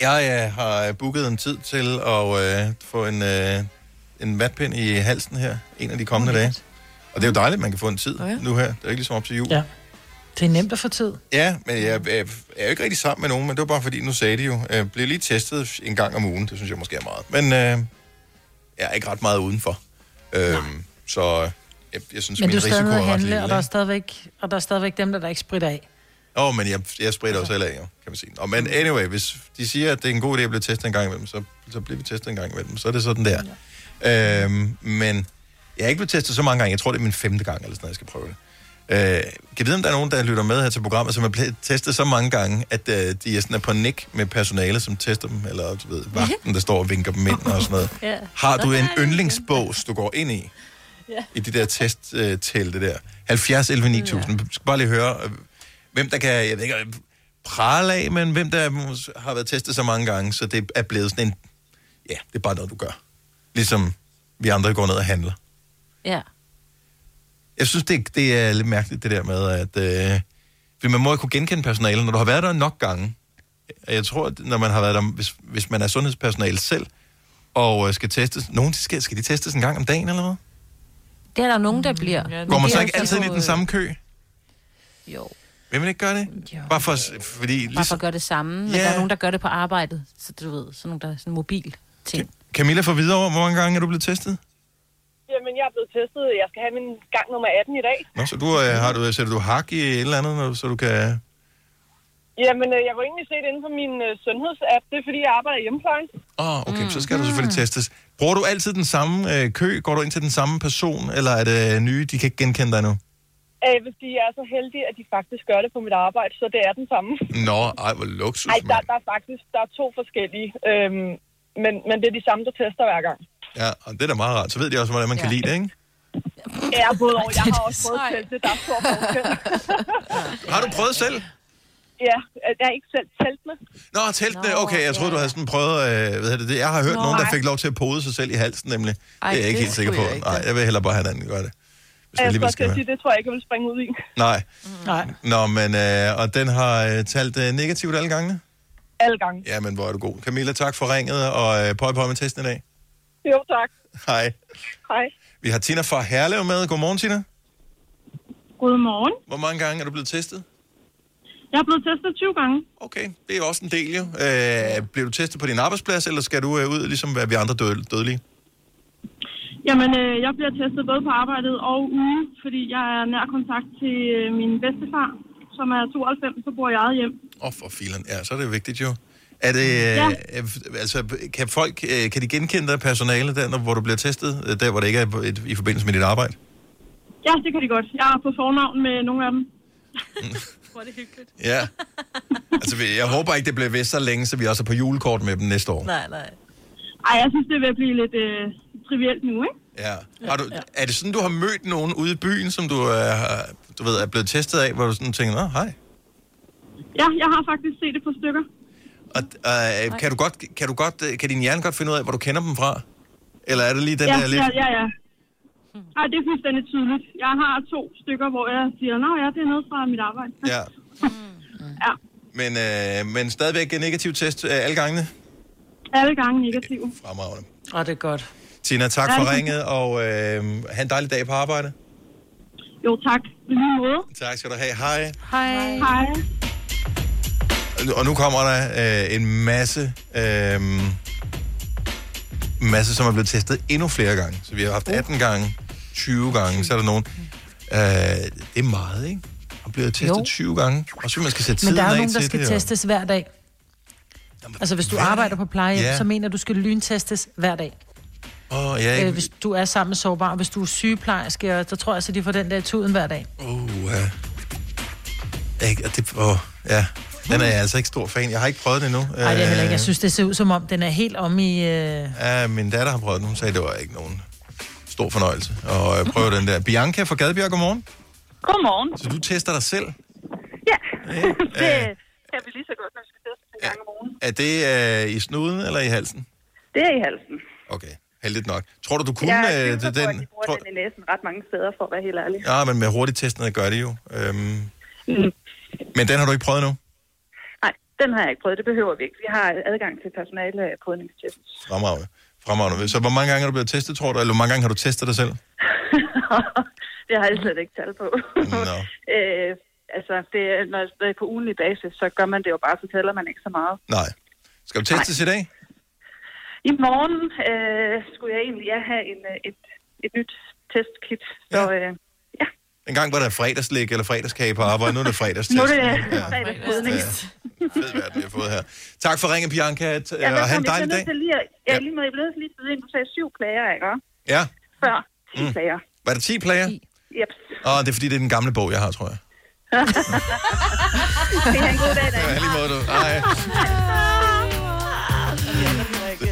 Jeg øh, har booket en tid til at øh, få en, øh, en vatpind i halsen her, en af de kommende dage. Og det er jo dejligt, at man kan få en tid Ja. nu her. Det er ikke ligesom op til jul. Ja. Det er nemt at få tid. Ja, men jeg, jeg, jeg er jo ikke rigtig sammen med nogen, men det var bare fordi, nu sagde de jo, jeg bliver lige testet en gang om ugen, det synes jeg måske er meget. Men øh, jeg er ikke ret meget udenfor. Øhm, så jeg, jeg synes, Men min er risiko er ret handle, lille. og der er ikke? stadigvæk, og der er stadigvæk dem, der, der ikke spritter af. Åh, oh, men jeg, jeg spritter også selv af, jo, kan man sige. Nå, men anyway, hvis de siger, at det er en god idé at blive testet en gang imellem, så, så bliver vi testet en gang imellem. Så er det sådan der. Ja. Øhm, men jeg er ikke blevet testet så mange gange. Jeg tror, det er min femte gang, eller sådan noget, jeg skal prøve det. Øh, kan vide, om der er nogen, der lytter med her til programmet, som er blevet testet så mange gange, at øh, de er sådan er på nik med personale, som tester dem, eller du ved, vagten, der står og vinker dem ind og sådan noget. Ja. Har du en yndlingsbås, du går ind i? Ja. I de der testtelte der. 70 11 9000. Vi skal bare lige høre, øh, hvem der kan, jeg ved ikke, øh, prale af, men hvem der har været testet så mange gange, så det er blevet sådan en, ja, det er bare noget, du gør. Ligesom vi andre går ned og handler. Ja. Jeg synes, det, det er lidt mærkeligt, det der med, at... Øh, for man må ikke kunne genkende personalet, når du har været der nok gange. Jeg tror, at når man har været der, hvis, hvis man er sundhedspersonale selv, og øh, skal testes... Nogen skal, skal de testes en gang om dagen, eller hvad? Det er der nogen, der bliver. Ja, Går man så ikke altid ind i den samme kø? Jo. Vil man ikke gøre det? Jo. Bare for, fordi... Bare for Ligesom, at gøre det samme. Men Ja. der er nogen, der gør det på arbejdet. Så du ved, sådan nogle, der er sådan mobil ting. Camilla får videre, hvor mange gange er du blevet testet? Jamen, jeg er blevet testet. Jeg skal have min gang nummer 18 i dag. Nå, så du, øh, har du, sætter du hak i et eller andet, når- så du kan... Jamen, øh, jeg var egentlig set inde på min øh, sundhedsapp. Det er, fordi jeg arbejder i hjemmeplejen. Åh, oh, okay, mm. så skal du selvfølgelig testes. Bruger du altid den samme øh, kø? Går du ind til den samme person, eller er det nye, de kan ikke genkende dig nu? Øh, hvis de er så heldige, at de faktisk gør det på mit arbejde, så det er den samme. Nå, ej, hvor luksus, Nej, der, der er faktisk der er to forskellige. Øhm, men, men det er de samme, der tester hver gang. Ja, og det er da meget rart. Så ved de også, hvordan man kan lide det, ikke? Ja, både over. Jeg har også prøvet telt det. Der er stor forskel. Har du prøvet selv? Ja, jeg er ikke selv teltene. Nå, teltene, okay. Jeg troede, du havde sådan prøvet... Øh, hvad hedder det, jeg har hørt Nå, nogen, der nej. fik lov til at pode sig selv i halsen, nemlig. Ej, det er jeg ikke helt sikker på. jeg ikke. Nej, jeg vil hellere bare have en anden gøre det. Hvis Jeg alligevel skal sige, det tror jeg ikke, jeg vil springe ud i. Nej. Nej. Nå, men... Øh, og den har øh, talt øh, negativt alle gangene? Alle gange. Ja, men hvor er du god. Camilla, tak for ringet, og øh, pøj pøj med testen i dag. Jo, tak. Hej. Hej. Vi har Tina fra Herlev med. Godmorgen, Tina. Godmorgen. Hvor mange gange er du blevet testet? Jeg er blevet testet 20 gange. Okay, det er også en del jo. Øh, bliver du testet på din arbejdsplads, eller skal du øh, ud, ligesom hvad vi andre død, dødelige? Jamen, øh, jeg bliver testet både på arbejdet og ude, fordi jeg er nær kontakt til øh, min bedstefar, som er 92, så bor jeg eget hjem. Åh, oh, for filen. Ja, så er det jo vigtigt jo. Er det, Ja. øh, altså, kan folk, øh, kan de genkende dig personale der, når, hvor du bliver testet, øh, der hvor det ikke er et, i forbindelse med dit arbejde? Ja, det kan de godt. Jeg er på fornavn med nogle af dem. Hvor er det hyggeligt. Ja. altså, vi- jeg håber ikke, det bliver ved så længe, så vi også er på julekort med dem næste år. Nej, nej. Ej, jeg synes, det at blive lidt øh, trivielt nu, ikke? Ja. Har du, er det sådan, du har mødt nogen ude i byen, som du, er, du ved, er blevet testet af, hvor du sådan tænker, nå, hej. Ja, jeg har faktisk set et par stykker. Og, øh, kan, du godt, kan, du godt, øh, kan din hjerne godt finde ud af, hvor du kender dem fra? Eller er det lige den ja, der lidt... ja, ja, ja. Ej, det er fuldstændig tydeligt. Jeg har to stykker, hvor jeg siger, nå ja, det er noget fra mit arbejde. Ja. ja, Men, øh, men stadigvæk en negativ test øh, alle gangene? alle gange negative. Fremragende. Og det er godt. Tina, tak Ja, for ringet, og øh, have en dejlig dag på arbejde. Jo, tak. I lige måde. Tak skal du have. Hej. Hej. Hej. Og nu kommer der øh, en masse, øh, masse, som er blevet testet endnu flere gange. Så vi har haft 18 gange, 20 gange, så er der nogen. Øh, det er meget, ikke? Og blevet testet Jo. 20 gange. Og så man skal sætte Men der er jo nogen, der skal det. og- testes hver dag. Altså, hvis du hver arbejder på plejehjem, Ja. så mener du, skal lyntestes hver dag. Åh, ja, Øh, ikke? hvis du er sammen med sårbar, hvis du er sygeplejerske, og så tror jeg, så de får den der tuden hver dag. Uh, ja. Ikke, og det, åh, ja. Den er jeg altså ikke stor fan. Jeg har ikke prøvet det endnu. Nej, det er jeg heller ikke. Jeg synes, det ser ud som om, den er helt om i... Øh... Ja, min datter har prøvet den. Hun sagde, det var ikke nogen stor fornøjelse. Og jeg prøver den der. Bianca fra Gadbjerg, godmorgen. Godmorgen. Så du tester dig selv? Ja, Ja, det øh, kan vi lige så godt, når vi skal teste en gang om ugen. Er det øh, i snuden eller i halsen? Det er i halsen. Okay, heldigt nok. Tror du, du kunne jeg øh, er til på, den? at de bruger den i næsen ret mange steder, for at være helt ærlig. Ja, men med hurtigtestene gør det jo. Øhm, Mm. men den har du ikke prøvet nu? Nej, den har jeg ikke prøvet. Det behøver vi ikke. Vi har adgang til personale prøvningstest. Fremragende. Fremragende. Så hvor mange gange er du blevet testet, tror du? Eller hvor mange gange har du testet dig selv? det har jeg slet ikke tal på. Nå. øh, altså, det, når det er på ugenlig basis, så gør man det jo bare, så tæller man ikke så meget. Nej. Skal du testes i dag? I morgen øh, skulle jeg egentlig ja, have en, øh, et, et nyt testkit. Så øh, En gang var der fredagslæg eller fredagskage på arbejde, nu er det fredagstest. nu er det Ja. ja. fredagsbrydning. Fed verden, vi har fået her. Tak for ringen, Bianca, Ja, og hvad have en dejlig dag. til lige, at- ja, lige med, jeg til lige at byde ind. Du sagde syv plager, ikke? Ja. Før 10 Mm. plager. Var det 10 plager? Yep. Åh, det er fordi, det er den gamle bog, jeg har, tror jeg. det er en god dag, Ja, lige måde, du. Hej.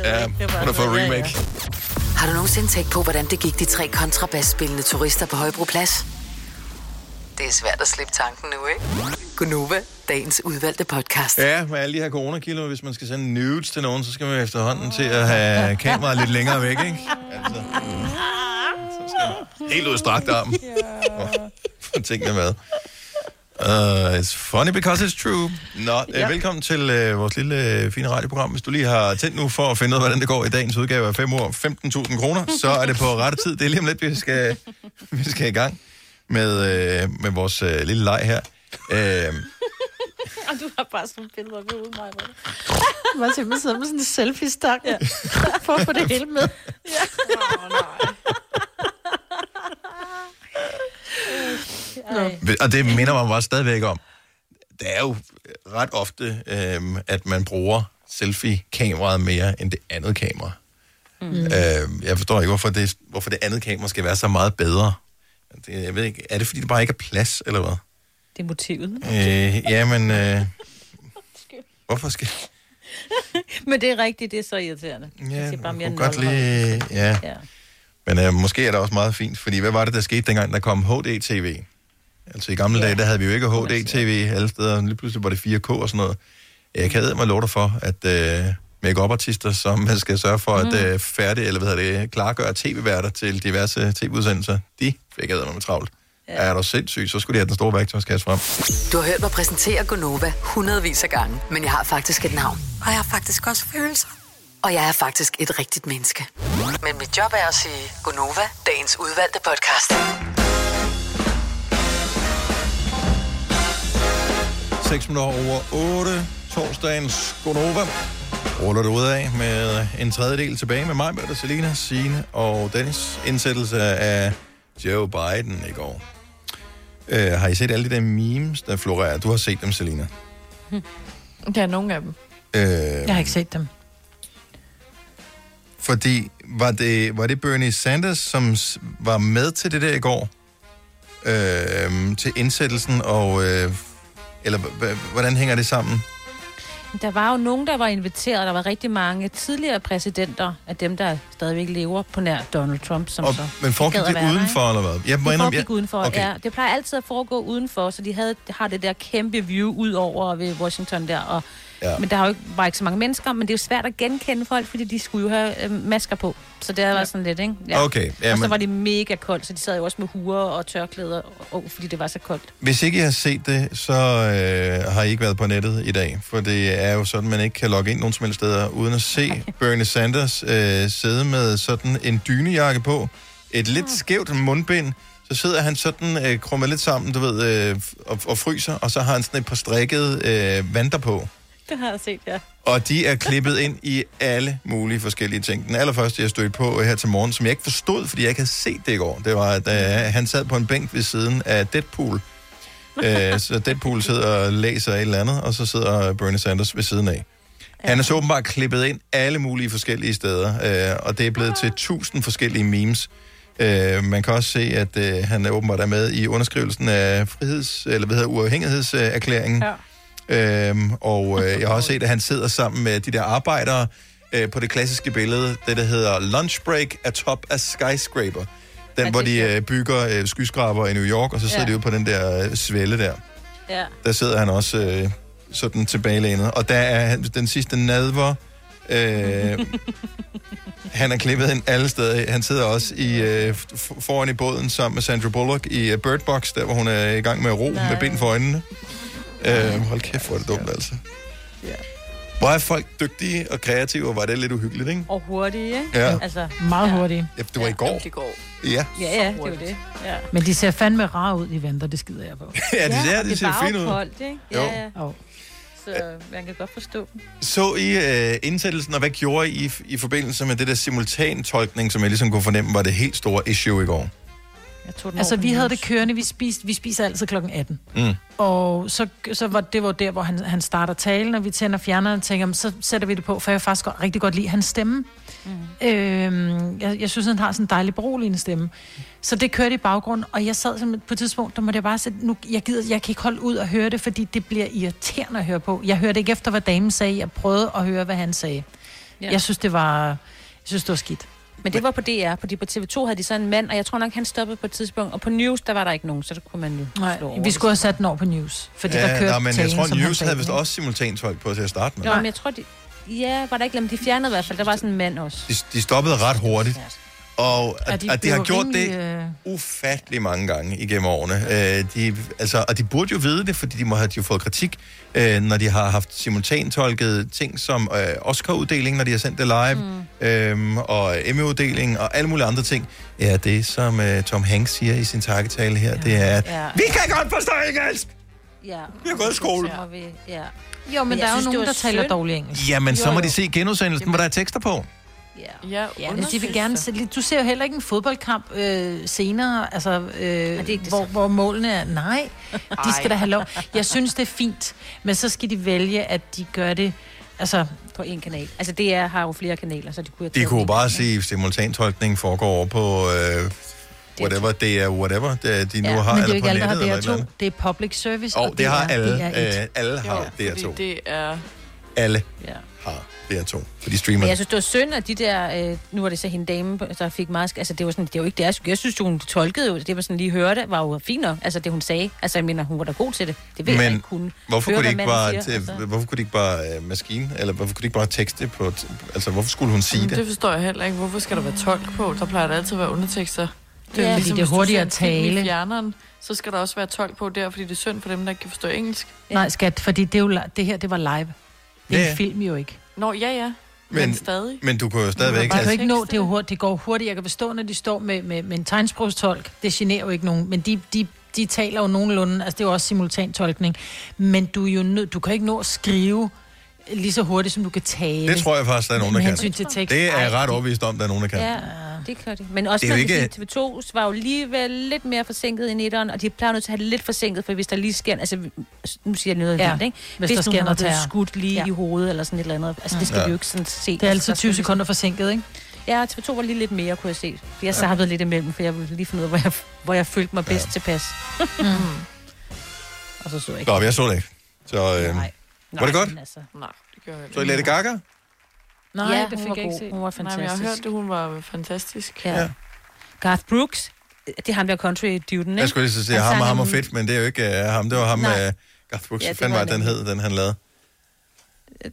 Ja, hun har fået remake. Har du nogensinde tænkt på, hvordan det gik de tre kontrabasspillende turister på Højbroplads? Det er svært at slippe tanken nu, ikke? Gunova, dagens udvalgte podcast. Ja, med alle de her coronakilo, hvis man skal sende nudes til nogen, så skal man efterhånden til at have kameraet lidt længere væk, ikke? Altså, så skal man helt ud i strakt arm. For tingene med. Uh, it's funny because it's true. Nå, ja. Ja. uh, velkommen til uh, vores lille uh, fine radioprogram. Hvis du lige har tændt nu for at finde ud af, hvordan det går i dagens udgave af 5 år 15.000 kroner, så er det på rette tid. Det er lige om lidt, vi skal, vi skal i gang med, uh, med vores uh, lille leg her. Uh, Og du har bare sådan billeder med ud mig. Du var simpelthen siddet med sådan en selfie-stang. Ja. For at få det hele med. Ja. Oh, nej. Og det minder mig bare stadigvæk om, det er jo ret ofte, øhm, at man bruger selfie-kameraet mere end det andet kamera. Mm. Øhm, jeg forstår ikke, hvorfor det, hvorfor det andet kamera skal være så meget bedre. Det, jeg ved ikke, er det fordi, der bare ikke er plads, eller hvad? Det er motivet. Øh, ja, men... Øh, hvorfor skal... Men det er rigtigt, det er så irriterende. Ja, Jeg siger bare mere kunne godt lige... Ja. Ja. Men øh, måske er det også meget fint, fordi hvad var det, der skete dengang, der kom HD-TV? Altså i gamle ja. dage, der havde vi jo ikke HD-TV alle steder. Lige pludselig var det 4K og sådan noget. Jeg kan mig love dig for, at øh, make-up-artister, som man skal sørge for at øh, færdig, eller hvad hedder det, klargøre tv-værter til diverse tv-udsendelser, de fik jeg med travlt. Ja. Er du sindssyg, så skulle de have den store værktøjskasse frem. Du har hørt mig præsentere Gonova hundredvis af gange, men jeg har faktisk et navn. Og jeg har faktisk også følelser. Og jeg er faktisk et rigtigt menneske. Men mit job er at sige Gonova, dagens udvalgte podcast. 6 minutter over 8. Torsdagens Gonova. Ruller det ud af med en tredjedel tilbage med mig, Mette, Selina, Signe og Dennis. Indsættelse af Joe Biden i går. Uh, har I set alle de der memes, der florerer? Du har set dem, Selina. Der er nogle af dem. Uh, Jeg har ikke set dem. Fordi, var det, var det Bernie Sanders, som var med til det der i går? Øh, til indsættelsen, og... Øh, eller h- h- hvordan hænger det sammen? Der var jo nogen, der var inviteret. Der var rigtig mange tidligere præsidenter af dem, der stadigvæk lever på nær Donald Trump. Som Og, så men foregik det være der, udenfor, eller hvad? Jeg må det foregik udenfor, okay. ja. Det plejer altid at foregå udenfor, så de havde, har det der kæmpe view ud over ved Washington der. Og, Ja. ja. Men der har jo ikke, var ikke så mange mennesker, men det er jo svært at genkende folk, fordi de skulle jo have øh, masker på. Så det var sådan lidt, ikke? Okay, ja, og så men- var det mega koldt, så de sad jo også med huer og tørklæder, og, fordi det var så koldt. Hvis ikke I har set det, så øh, har I ikke været på nettet i dag. For det er jo sådan, man ikke kan logge ind nogen som helst steder, uden at se Bernie Sanders øh, sidde med sådan en dynejakke på, et lidt skævt mundbind, så sidder han sådan øh, krummet lidt sammen, du ved, øh, og, og fryser, og så har han sådan et par strikkede øh, vanter på. Det har jeg set, ja. Og de er klippet ind i alle mulige forskellige ting. Den allerførste, jeg stødte på her til morgen, som jeg ikke forstod, fordi jeg ikke havde set det i går, det var, at øh, han sad på en bænk ved siden af Deadpool. øh, så Deadpool sidder og læser et eller andet, og så sidder Bernie Sanders ved siden af. Han er så åbenbart klippet ind alle mulige forskellige steder, øh, og det er blevet til tusind forskellige memes. Øh, man kan også se, at øh, han er åbenbart er med i underskrivelsen af friheds, eller hvad hedder uafhængighedserklæringen. Ja. Øhm, og øh, jeg har også set, at han sidder sammen med de der arbejdere øh, på det klassiske billede, det der hedder Lunch Break atop af Skyscraper. Den, Ja, hvor de øh, bygger øh, skyskraber i New York, og så sidder Ja. de ude på den der øh, svælde der. Ja. Der sidder han også øh, sådan tilbagelænet. Og der er den sidste nadver. Øh, han er klippet ind alle steder. Han sidder også i, øh, foran i båden sammen med Sandra Bullock i uh, Bird Box, der hvor hun er i gang med at ro Nej. med ben for øjnene. Øh, hold kæft, hvor er det dumt, altså. Ja. Hvor er folk dygtige og kreative, og var det lidt uhyggeligt, ikke? Og hurtige, ikke? Ja. Altså, Meget hurtige. Ja, det var i går. Det går. Ja. Ja, ja, det er jo det. Ja. Men de ser fandme rare ud, de venter, det skider jeg på. Ja, det ser, og det det ser var fint ud. koldt, ikke? Jo. Ja, ja. Oh. Så man kan godt forstå dem. Så I øh, indsættelsen, og hvad gjorde I i, i forbindelse med det der simultantolkning, som jeg ligesom kunne fornemme, var det helt store issue i går? Jeg tog den Altså, vi havde det kørende, vi, spiste, vi spiser altid klokken 18. Mm. Og så, så var det var der, hvor han, han starter talen, og vi tænder fjerneren og tænker, "Jamen, så sætter vi det på, for jeg faktisk godt, rigtig godt lide hans stemme. Mm. Øhm, jeg, jeg synes, han har sådan en dejlig beroligende stemme. Så det kørte i baggrund, og jeg sad simpelthen på et tidspunkt, der måtte jeg bare sætte, nu, jeg, gider, jeg kan ikke holde ud og høre det, fordi det bliver irriterende at høre på. Jeg hørte ikke efter, hvad damen sagde, jeg prøvede at høre, hvad han sagde. Ja. Jeg synes, det var, jeg synes, det var skidt. Men det var på DR, fordi på TV2 havde de så en mand, og jeg tror nok, han stoppede på et tidspunkt. Og på News, der var der ikke nogen, så der kunne man jo Nej, slå over vi skulle have sat den over på news, fordi der kørte nå, men jeg tror, News sagde havde vist også simultantolk på til at starte med. Jo, men jeg tror, de... Ja, var der ikke glemt, de fjernede i hvert fald. Der var sådan en mand også. De, de stoppede ret hurtigt. Og Ja, at, de at de har jo gjort rimelig, det øh, ufattelig mange gange igennem årene. Øh, de, altså, og de burde jo vide det, fordi de må have de jo fået kritik, øh, når de har haft simultantolket ting som øh, Oscar-uddeling, når de har sendt det live, mm. øhm, og Emmy-uddeling og alle mulige andre ting. Ja, det som øh, Tom Hanks siger i sin takketale her, ja. det er, at Ja. vi kan godt forstå engelsk! Ja. Vi har gået i skole. Så ja. Jo, men jeg der er jo synes, nogen, der taler synd. dårlig engelsk. Jamen, så Jo, må jo. de se genudsendelsen, hvor der er tekster på. Ja, ja, Ja, men de vil gerne se, du ser jo heller ikke en fodboldkamp øh, senere, altså, øh, det ikke det hvor, hvor målene er. Nej, de skal da have lov. Jeg synes, det er fint, men så skal de vælge, at de gør det, altså... På en kanal. Altså, DR har jo flere kanaler, så de kunne De kunne bare sige, at simultantolkning foregår over på øh, whatever, det er whatever, det, de nu har, men det er ikke på alle, der har et eller DR2. andet. Det er public service, Og det har er alle. DR1. Øh, alle har Jo, DR2. fordi det er... Alle Ja. Har DR2, for de streamer Men jeg det. synes, det var synd, at de der... Øh, nu var det så hende dame, der fik meget... sk- Altså, det var, sådan, det var jo ikke det. Jeg synes jo, hun tolkede jo, det var sådan lige hørte, var jo fint nok. Altså, det hun sagde. Altså, jeg mener, hun var da god til det. Det ved jeg Men ikke, hun hvorfor kunne, de ikke bare, siger, til, altså. hvorfor kunne de ikke bare øh, maskine, eller hvorfor kunne de ikke bare tekste på, t- altså hvorfor skulle hun sige Jamen, det? det forstår jeg heller ikke. Hvorfor skal der være tolk på? Der plejer der altid at være undertekster. Ja, fordi det er hvis du hurtigere ser en at tale. Fjerneren, så skal der også være tolk på der, fordi det er synd for dem, der ikke kan forstå engelsk. Nej, skat, fordi det, er jo, det her, det var live. Det er Ja, en ja. film jo ikke. Nå, ja, ja. Men, men stadig. Men du kunne jo stadigvæk... Man kan jo Altså, ikke nå, det, er jo hurtigt, det går hurtigt. Jeg kan forstå, når de står med, med, med en tegnsprogstolk. Det generer jo ikke nogen, men de, de, de taler jo nogenlunde. Altså, det er jo også simultantolkning. Men du er jo nød, du kan ikke nå at skrive lige så hurtigt, som du kan tale. det tror jeg faktisk, der er nogen, der kan. til tekst. Det er jeg ret overbevist om, der er nogen, der kan. Ja, det kan de. Men også Det er ikke- sige, TV2 var jo alligevel lidt mere forsinket end etteren, og de plejer nødt til at have det lidt forsinket, for hvis der lige sker, altså nu siger jeg noget Ja, vildt, ikke? hvis der nu sker noget blevet terror. skudt lige Ja. i hovedet, eller sådan et eller andet. Altså det skal Ja. vi jo ikke sådan se. Det er Altså, altid der 20 skal sekunder forsinket, ikke? Ja, TV2 var lige lidt mere, kunne jeg se. For jeg har været lidt imellem, for jeg ville lige finde ud af, hvor jeg, hvor jeg følte mig bedst ja. tilpas. og så så jeg ikke. Nå, jeg så det ikke. Så øh, var det godt? Altså, Nej. Så Lady Gaga? Nej, ja, det hun fik var jeg ikke god. set. Hun var Nej, men fantastisk. jeg har hørt det, hun var fantastisk. Ja. ja. Garth Brooks, det er ham der country-duden, ikke? Jeg skulle lige så sige, Han ham ham en- fedt, men det er jo ikke uh, ham. Det var ham Nej. med Garth Brooks. Ja, det var var den hed, den han lavede.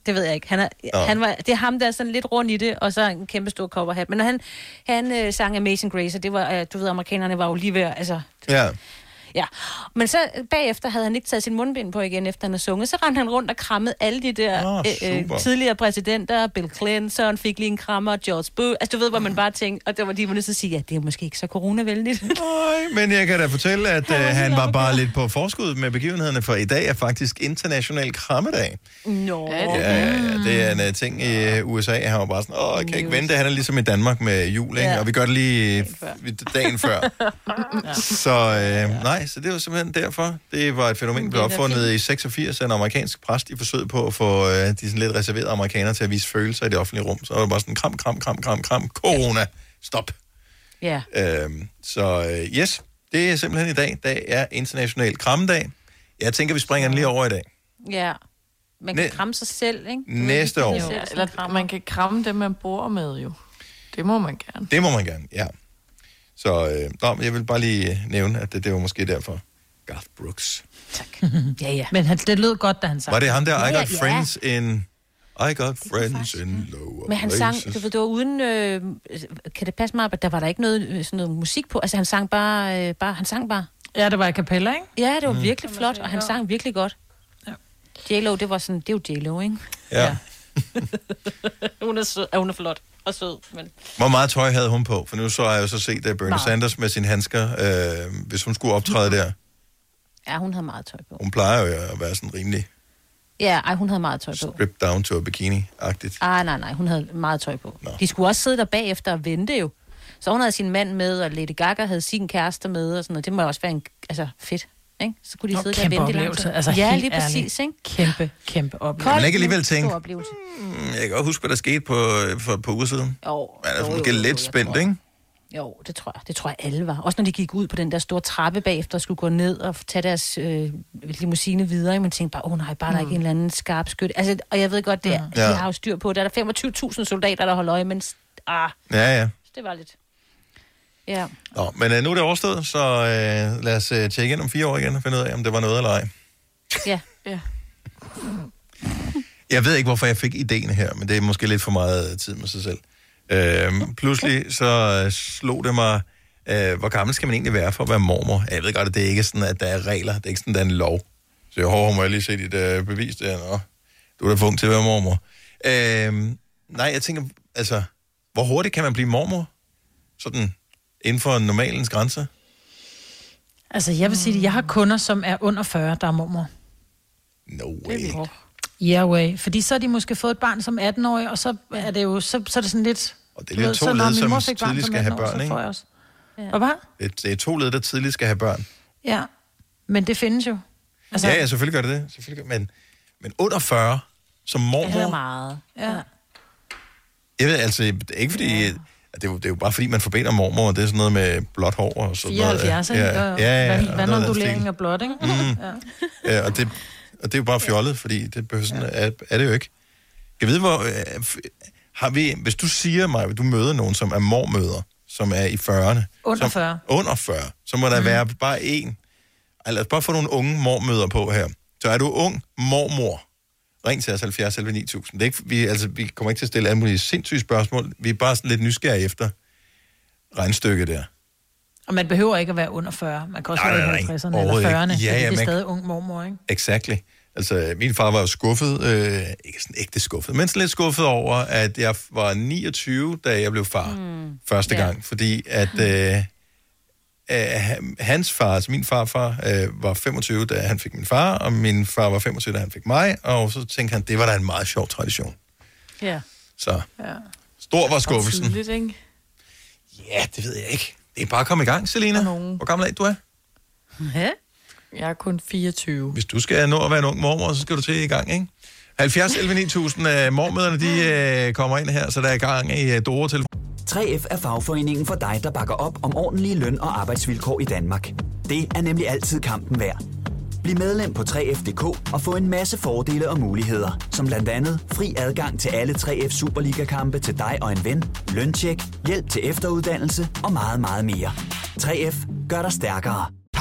Det ved jeg ikke. Han er, Nå. han var, det er ham, der er sådan lidt rundt i det, og så en kæmpe stor coverhat. Men når han, han øh, sang Amazing Grace, og det var, øh, du ved, amerikanerne var jo lige ved, at- altså, Ja. Ja, men så øh, bagefter havde han ikke taget sin mundbind på igen, efter han havde sunget. Så rendte han rundt og krammede alle de der Åh, øh, øh, tidligere præsidenter. Bill Clinton fik lige en krammer, George Bush. Altså, du ved, hvor man bare tænkte, og der var de var nødt til at sige, ja, det er måske ikke så coronavenligt. Nej, men jeg kan da fortælle, at uh, han var bare lidt på forskud med begivenhederne, for i dag er faktisk international krammedag. Nå. Ja, ja, ja, det er en uh, ting i uh, USA. Han var bare sådan, åh, jeg kan ikke vente. Han er ligesom i Danmark med jul, ikke? Ja. Og vi gør det lige uh, dagen før. Så øh, nej, så det var simpelthen derfor. Det var et fænomen, der blev opfundet i 86 af en amerikansk præst i forsøget på at få øh, de sådan lidt reserverede amerikanere til at vise følelser i det offentlige rum. Så var det bare sådan kram, kram, kram, kram, kram, corona, stop. Ja. Øhm, så øh, yes, det er simpelthen i dag. Det er international krammedag. Jeg tænker, vi springer den lige over i dag. Ja. Man kan Næ- kramme sig selv, ikke? Ved, Næste man år. selv sådan eller man kan kramme dem, man bor med jo. Det må man gerne. Det må man gerne, ja. Så øh, nå, men jeg vil bare lige øh, nævne, at det, det var måske derfor. Garth Brooks. ja, ja. Men han, det lød godt, da han sang. Var det ham der, I Ja, got ja. friends in... I got friends in lower Men han places. sang, du ved, det var uden, øh, kan det passe mig, at der var der ikke noget, øh, sådan noget musik på? Altså han sang bare, øh, bare, han sang bare. Ja, det var i kapella, ikke? Ja, det var Mm. virkelig flot, og han sang virkelig godt. Ja. J-Lo, det var sådan, det er jo J-Lo, ikke? Ja. hun, er sød, ja, hun er flot og sød, men... Hvor meget tøj havde hun på? For nu så har jeg jo så set uh, Bernie Meget. Sanders med sine handsker, øh, hvis hun skulle optræde der. Ja, hun havde meget tøj på. Hun plejer jo at være sådan rimelig Ja, ej, hun havde meget tøj på. stripped down to a bikini-agtigt. Ah, nej, nej, hun havde meget tøj på. Nå. De skulle også sidde der bagefter og vente jo. Så hun havde sin mand med, og Lady Gaga havde sin kæreste med, og sådan noget. Det må også være en, altså, fedt, ikke? Så kunne de Nå, sidde der og kæmpe vente i lang oplevelse. tid. Altså, ja, lige præcis, ærligt. ikke? Kæmpe, kæmpe oplevelse. Kan man ikke alligevel tænke, oplevelse. "Hmm, jeg kan godt huske, hvad der skete på, øh, for par uger siden. Jo, Man er jo, måske jo, jo, lidt spændt, tror. ikke? Jo, det tror jeg. Det tror jeg alle var. Også når de gik ud på den der store trappe bagefter og skulle gå ned og tage deres øh, limousine videre. Man tænkte bare, åh oh, nej, bare mm. der er ikke en eller anden skarp skyt. Altså, og jeg ved godt, det er, mm. Ja. de har jo styr på. Der er der 25.000 soldater, der holder øje, men ah, Ja, ja. det var lidt... Ja. Nå, men øh, nu er det overstået, så øh, lad os øh, tjekke ind om fire år igen og finde ud af, om det var noget eller ej. Ja. ja. Jeg ved ikke, hvorfor jeg fik ideen her, men det er måske lidt for meget øh, tid med sig selv. Øhm, pludselig så øh, slog det mig, øh, hvor gammel skal man egentlig være for at være mormor? Jeg ved godt, at det ikke er sådan, at der er regler. Det er ikke sådan, at der er en lov. Så jeg håber, må jeg lige se dit øh, bevis der. Nå, du er da for til at være mormor. Øhm, nej, jeg tænker, altså, hvor hurtigt kan man blive mormor? Sådan inden for normalens grænser? Altså, jeg vil sige, at jeg har kunder, som er under 40, der er mormor. No way. Yeah way. Fordi så har de måske fået et barn som 18-årig, og så er det jo så, så er det sådan lidt... Og det er lidt to led, som tidligt skal have børn, ikke? Ja. Og hvad? Det, det er to led, der tidligt skal have børn. Ja. Men det findes jo. Altså, ja, ja, selvfølgelig gør det det. Selvfølgelig gør, men, men under 40, som mormor... Det er meget. Ja. Jeg ved altså, det er ikke fordi... Ja. Det, er jo, det er jo bare fordi, man forbinder mormor, og det er sådan noget med blåt hår og sådan 74, noget. ikke? Ja, Og ja, ja. og den Vandondulering af blot, ikke? Mm. Ja. Ja, og det, og det er jo bare fjollet, fordi det behøver sådan, er, er det jo ikke. Jeg ved, hvor... øh, Har vi, hvis du siger mig, at du møder nogen, som er mormøder, som er i 40'erne. Under som, 40. Under 40. Så må der mm. være bare en. Os bare få nogle unge mormøder på her. Så er du ung mormor. Ring til os 70 11 9000. Det er ikke, vi, altså, vi kommer ikke til at stille alle mulige sindssyge spørgsmål. Vi er bare sådan lidt nysgerrige efter regnstykket der. Og man behøver ikke at være under 40. Man kan også Nej, være i nej. 50'erne eller Overhovedet 40'erne, ikke. Ja, ja, det er stadig ung mormor, ikke? Exactly. Altså, min far var jo skuffet, øh, ikke sådan ægte skuffet, men sådan lidt skuffet over, at jeg var 29, da jeg blev far mm. første Ja. gang. Fordi at øh, øh, han- hans far, altså min farfar, øh, var 25, da han fik min far, og min far var 25, da han fik mig, og så tænkte han, det var da en meget sjov tradition. Ja. Så Ja. stor var skuffelsen. Tidligt, ikke? Ja, det ved jeg ikke. Det er bare at komme i gang, Selina. Hvor gammel er du er? Ja. Jeg er kun 24. Hvis du skal nå at være en ung mormor, så skal du til i gang, ikke? 70 11 9000 af mormøderne, de øh, kommer ind her, så der er i gang i uh, Dora telefon. 3F er fagforeningen for dig, der bakker op om ordentlige løn- og arbejdsvilkår i Danmark. Det er nemlig altid kampen værd. Bliv medlem på 3F.dk og få en masse fordele og muligheder, som blandt andet fri adgang til alle 3F Superliga-kampe til dig og en ven, løntjek, hjælp til efteruddannelse og meget, meget mere. 3F gør dig stærkere.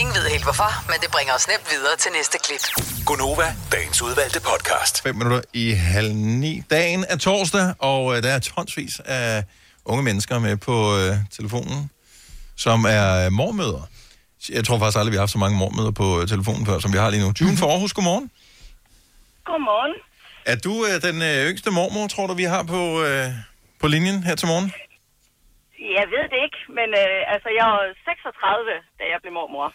Ingen ved helt hvorfor, men det bringer os nemt videre til næste klip. Gonova, dagens udvalgte podcast. 5 minutter i halv ni. Dagen er torsdag, og øh, der er tonsvis af unge mennesker med på øh, telefonen, som er øh, mormøder. Jeg tror faktisk aldrig, vi har haft så mange mormøder på øh, telefonen før, som vi har lige nu. June for Aarhus, godmorgen. Godmorgen. Er du øh, den øh, yngste mormor, tror du, vi har på, øh, på linjen her til morgen? Jeg ved det ikke, men øh, altså, jeg var 36, da jeg blev mormor.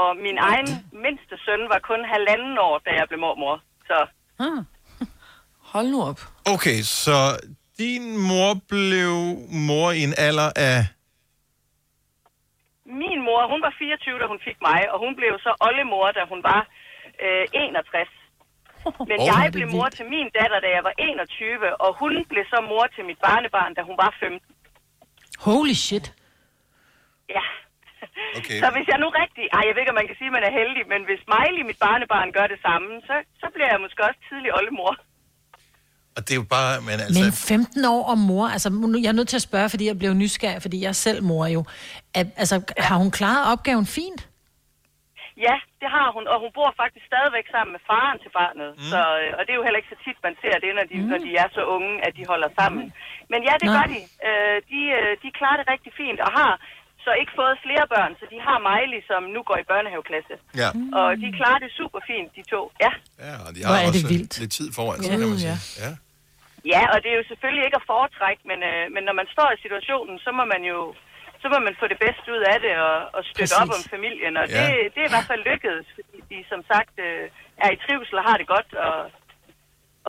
Og min egen mindste søn var kun halvanden år, da jeg blev mormor. Så Hold nu op. Okay, så din mor blev mor i en alder af... min mor, hun var 24, da hun fik mig, og hun blev så oldemor, da hun var øh, 61. Men Åh, jeg blev mor vildt. til min datter, da jeg var 21, og hun blev så mor til mit barnebarn, da hun var 15. Holy shit. Ja. Okay. Så hvis jeg nu rigtig... Ej, jeg ved ikke, om man kan sige, at man er heldig, men hvis Miley, mit barnebarn, gør det samme, så, så bliver jeg måske også tidlig oldemor. Og det er jo bare... Men altså, Men 15 år om mor, altså jeg er nødt til at spørge, fordi jeg blev nysgerrig, fordi jeg er selv mor jo. At, altså, har hun klaret opgaven fint? Ja, det har hun, og hun bor faktisk stadigvæk sammen med faren til barnet. Mm. Så, øh, og det er jo heller ikke så tit, man ser det, når de, mm. når de er så unge, at de holder sammen. Men ja, det Nå. gør de. Øh, de. øh, De klarer det rigtig fint, og har så ikke fået flere børn, så de har Miley, som nu går i børnehaveklasse. Ja. Og de klarer det super fint, de to. Ja. Ja, og de Hvor har er det også vildt. lidt tid foran sig, Ja. kan man sige. Ja. Ja. Ja, og det er jo selvfølgelig ikke at foretrække, men, øh, men når man står i situationen, så må man jo så må man få det bedste ud af det og, og støtte Præcis. op om familien. Og Ja. det, det er i hvert fald lykkedes, fordi de som sagt øh, er i trivsel og har det godt og,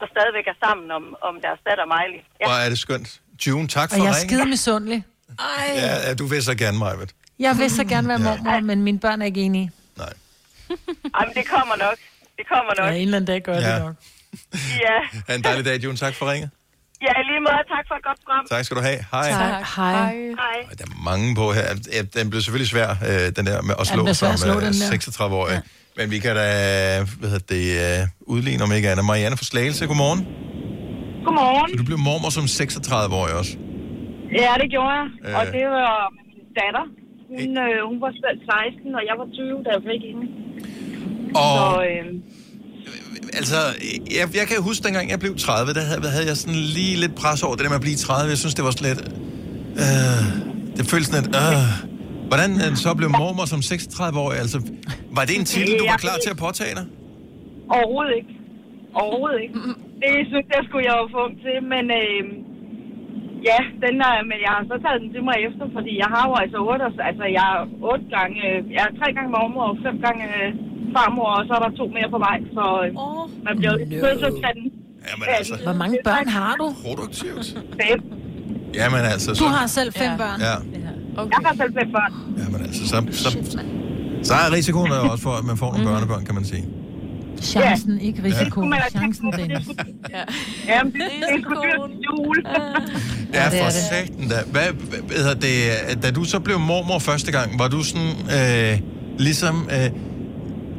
og stadigvæk er sammen om, om deres datter Miley. Ja. Hvor er det skønt. June, tak for Og jeg er ringen. skide misundelig. Ej. Ja, ja, du vil så gerne, Majbet. Jeg vil så gerne være Ja. mormor, men mine børn er ikke enige. Ej, men det kommer nok. Det kommer nok. Ja, en eller anden dag gør Ja. det nok. Ja. Ha' en dejlig dag, June. Tak for ringet. ja, lige måde. Tak for et godt program. Tak skal du have. Hej. Hej. Hej. Der er mange på her. Ja, Den bliver selvfølgelig svær, øh, den der med at Ja, slå svær som at slå, øh, den der. 36-årig. Ja. Men vi kan da, hvad hedder det, øh, udligne om ikke andet. Marianne fra Slagelse, godmorgen. Godmorgen. Så du blev mormor som 36-årig også. Ja, det gjorde jeg. Øh. Og det var min datter. Hun, øh, hun var selv 16, og jeg var 20, da jeg fik hende. Og Så, øh, altså, jeg, jeg kan huske, dengang jeg blev 30, der havde, havde jeg sådan lige lidt pres over det der med at blive 30. Jeg synes, det var sådan lidt... Øh, det føltes sådan lidt... Øh. Hvordan øh, så blev mormor som 36-årig? Altså, var det en titel, du var klar til at påtage dig? overhovedet ikke. Overhovedet ikke. Det synes jeg skulle jeg jo få til, men øh, ja, den er, men jeg har så taget den til mig efter, fordi jeg har jo altså otte, altså jeg er otte gange, øh, jeg er tre gange mormor og fem gange øh, farmor, og så er der to mere på vej, så øh, man bliver jo nødt til at tage den. Jamen altså. Hvor mange børn har du? Produktivt. Fem. Jamen altså... Du så- har selv fem børn. Ja. Okay. Jeg har selv fem børn. Jamen altså, så, så, så er risikoen også for, at man får nogle børnebørn, kan man sige. Chancen, ikke Ja. risiko. Kunne man have Chancen, Dennis. Ja, men det, det er sgu dyrt jul. Ja, det er for det. satan da. Hvad, hvad, hedder det, da du så blev mormor første gang, var du sådan, øh, ligesom, øh,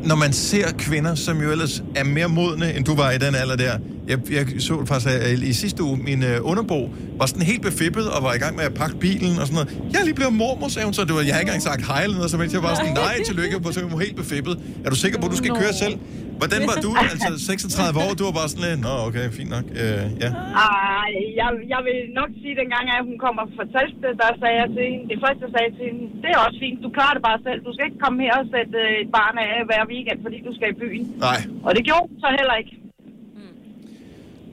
når man ser kvinder, som jo ellers er mere modne, end du var i den alder der, Jeg, jeg så det faktisk øh, i sidste uge, min øh, underbo var sådan helt befippet og var i gang med at pakke bilen og sådan noget. Jeg er lige blevet mormor, sagde hun, så det var, jeg har ikke engang sagt hej eller noget, så jeg var sådan, nej, tillykke, så jeg var helt befippet. Er du sikker på, at du skal køre selv? Hvordan var du? Altså 36 år, du var bare sådan lidt, nå okay, fint nok. Øh, ja. Ej, jeg, jeg vil nok sige, at dengang, at hun kommer fra Talsted, der sagde jeg til hende, det første, jeg sagde til hende, det er også fint, du klarer det bare selv. Du skal ikke komme her og sætte øh, et barn af hver weekend, fordi du skal i byen. Nej. Og det gjorde hun så heller ikke.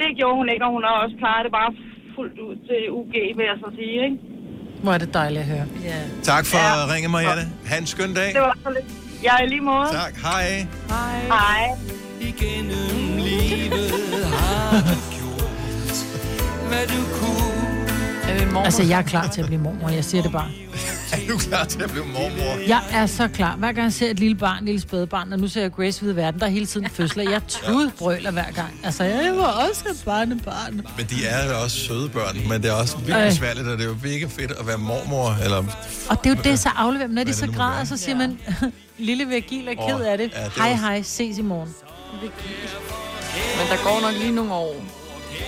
Det gjorde hun ikke, og hun har også klaret det bare fuldt ud til UG, vil jeg så sige, ikke? Hvor er det dejligt at høre. Ja. Tak for ja. ringe, Marianne. Ha' en skøn dag. Det var så lidt. Ja, i lige måde. Tak. Hej. Hej. Hej. Igennem livet har du gjort, hvad du kunne. Er det mormor? Altså, jeg er klar til at blive mormor, jeg siger det bare. Er du klar til at blive mormor? Jeg er så klar. Hver gang jeg ser et lille barn, et lille spædebarn, og nu ser jeg Grace Hvide Verden, der er hele tiden fødsler. Jeg tudbrøler hver gang. Altså, jeg var også et barnebarn. Men de er jo også søde børn, men det er også virkelig Ej. svært, og det er jo mega fedt at være mormor, eller... Og det er jo det, så afleverer man. Når de så græder, så siger man, lille Virgil er ked af det. ja, det Hej, hej, ses i morgen. Men der går nok lige nogle år.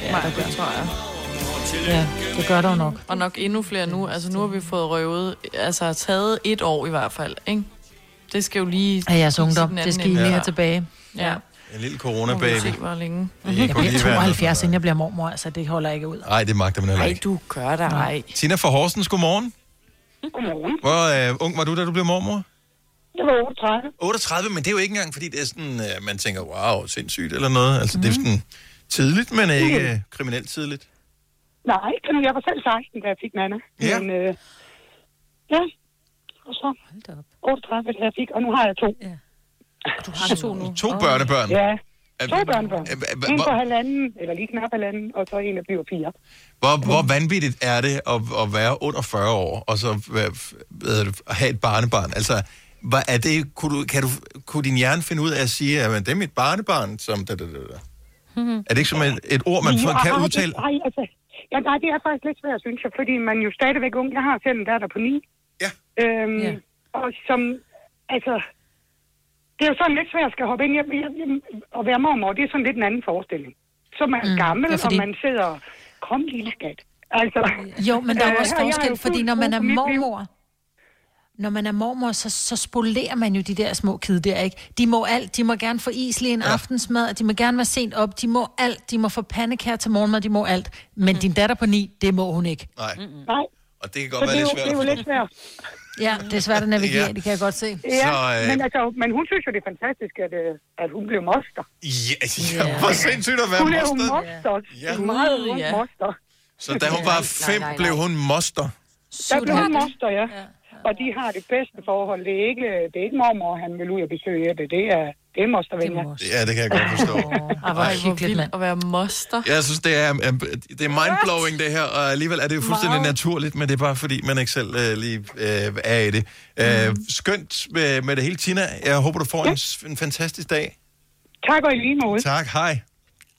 Ja, der gør. tror jeg. Ja, det gør der jo nok. Og nok endnu flere nu. Altså, nu har vi fået røvet, altså taget et år i hvert fald, ikke? Det skal jo lige... Af jeres ungdom, det skal I lige have tilbage. Ja. En lille corona-baby. se, hvor længe. Det Jeg bliver lige være 72, inden jeg bliver mormor, altså det holder ikke ud. Nej, det magter man heller ikke. du gør dig ej. Tina fra Horsens, godmorgen. Godmorgen. Hvor øh, ung var du, da du blev mormor? Det var 38. 38, men det er jo ikke engang, fordi det er sådan, øh, man tænker, wow, sindssygt eller noget. Altså, det er sådan tidligt, men ikke øh, kriminelt tidligt. Nej, jeg var selv 16, da jeg fik Nana. Ja. Men, øh, ja, og så 38, da jeg fik, og nu har jeg to. Ja. Du har to nu? To børnebørn? Ja, to børnebørn. En på halvanden, eller lige knap halvanden, og så en, der bliver fire. Hvor, hvor vanvittigt er det at, at være under 40 år, og så at have et barnebarn? Altså, hvad er det, kunne, du, kan du, kunne din hjerne finde ud af at sige, at det er mit barnebarn, som... Da, da, da, da. Er det ikke som et, et ord, man får- kan udtale? det- Nej, altså, ja, nej, det er faktisk lidt svært, synes jeg, fordi man jo stadigvæk ung. Jeg har selv en datter på ni. Ja. Øhm, Ja. Og som, altså, det er jo sådan lidt svært at skal hoppe ind. Jeg, jeg, jeg, at være mormor, det er sådan lidt en anden forestilling. Så er man Mm, mm, gammel, ja, fordi- og man sidder, kom lille skat. Altså, Jo, men der er jo øh, også har forskel, fordi når man er mormor, når man er mormor, så, så spolerer man jo de der små kid der, ikke? De må alt. De må gerne få is lige en ja. aftensmad, de må gerne være sent op, de må alt. De må få pandekær til morgenmad, de må alt. Men mm. din datter på ni, det må hun ikke. Nej. Nej. Og det kan Så godt det være er, jo, lidt det svært er jo lidt svært. Ja, det er svært at navigere, Ja. ja. det kan jeg godt se. Ja, Så, øh, men, altså, men hun synes jo, det er fantastisk, at, øh, at hun blev moster. Ja, ja, hvor sindssygt at være Hun er jo moster. moster. Ja. En meget ung Ja. moster. Så da hun var fem, blev hun moster. Der blev hun moster, ja. Og de har det bedste forhold. Det er ikke, det er ikke mormor, han vil ud og besøge det. Det er, det er mostervenner. Ja, det kan jeg godt forstå. Ej, hvor Ej, hvor hyggeligt, vildt mand. at være moster. Jeg synes, det er, øh, det er mindblowing, det her, og alligevel er det jo fuldstændig naturligt, men det er bare fordi, man ikke selv øh, lige øh, er i det. Øh, Mm. skønt med, med det hele, Tina. Jeg håber, du får en, en fantastisk dag. Tak og i lige måde. Tak, hej.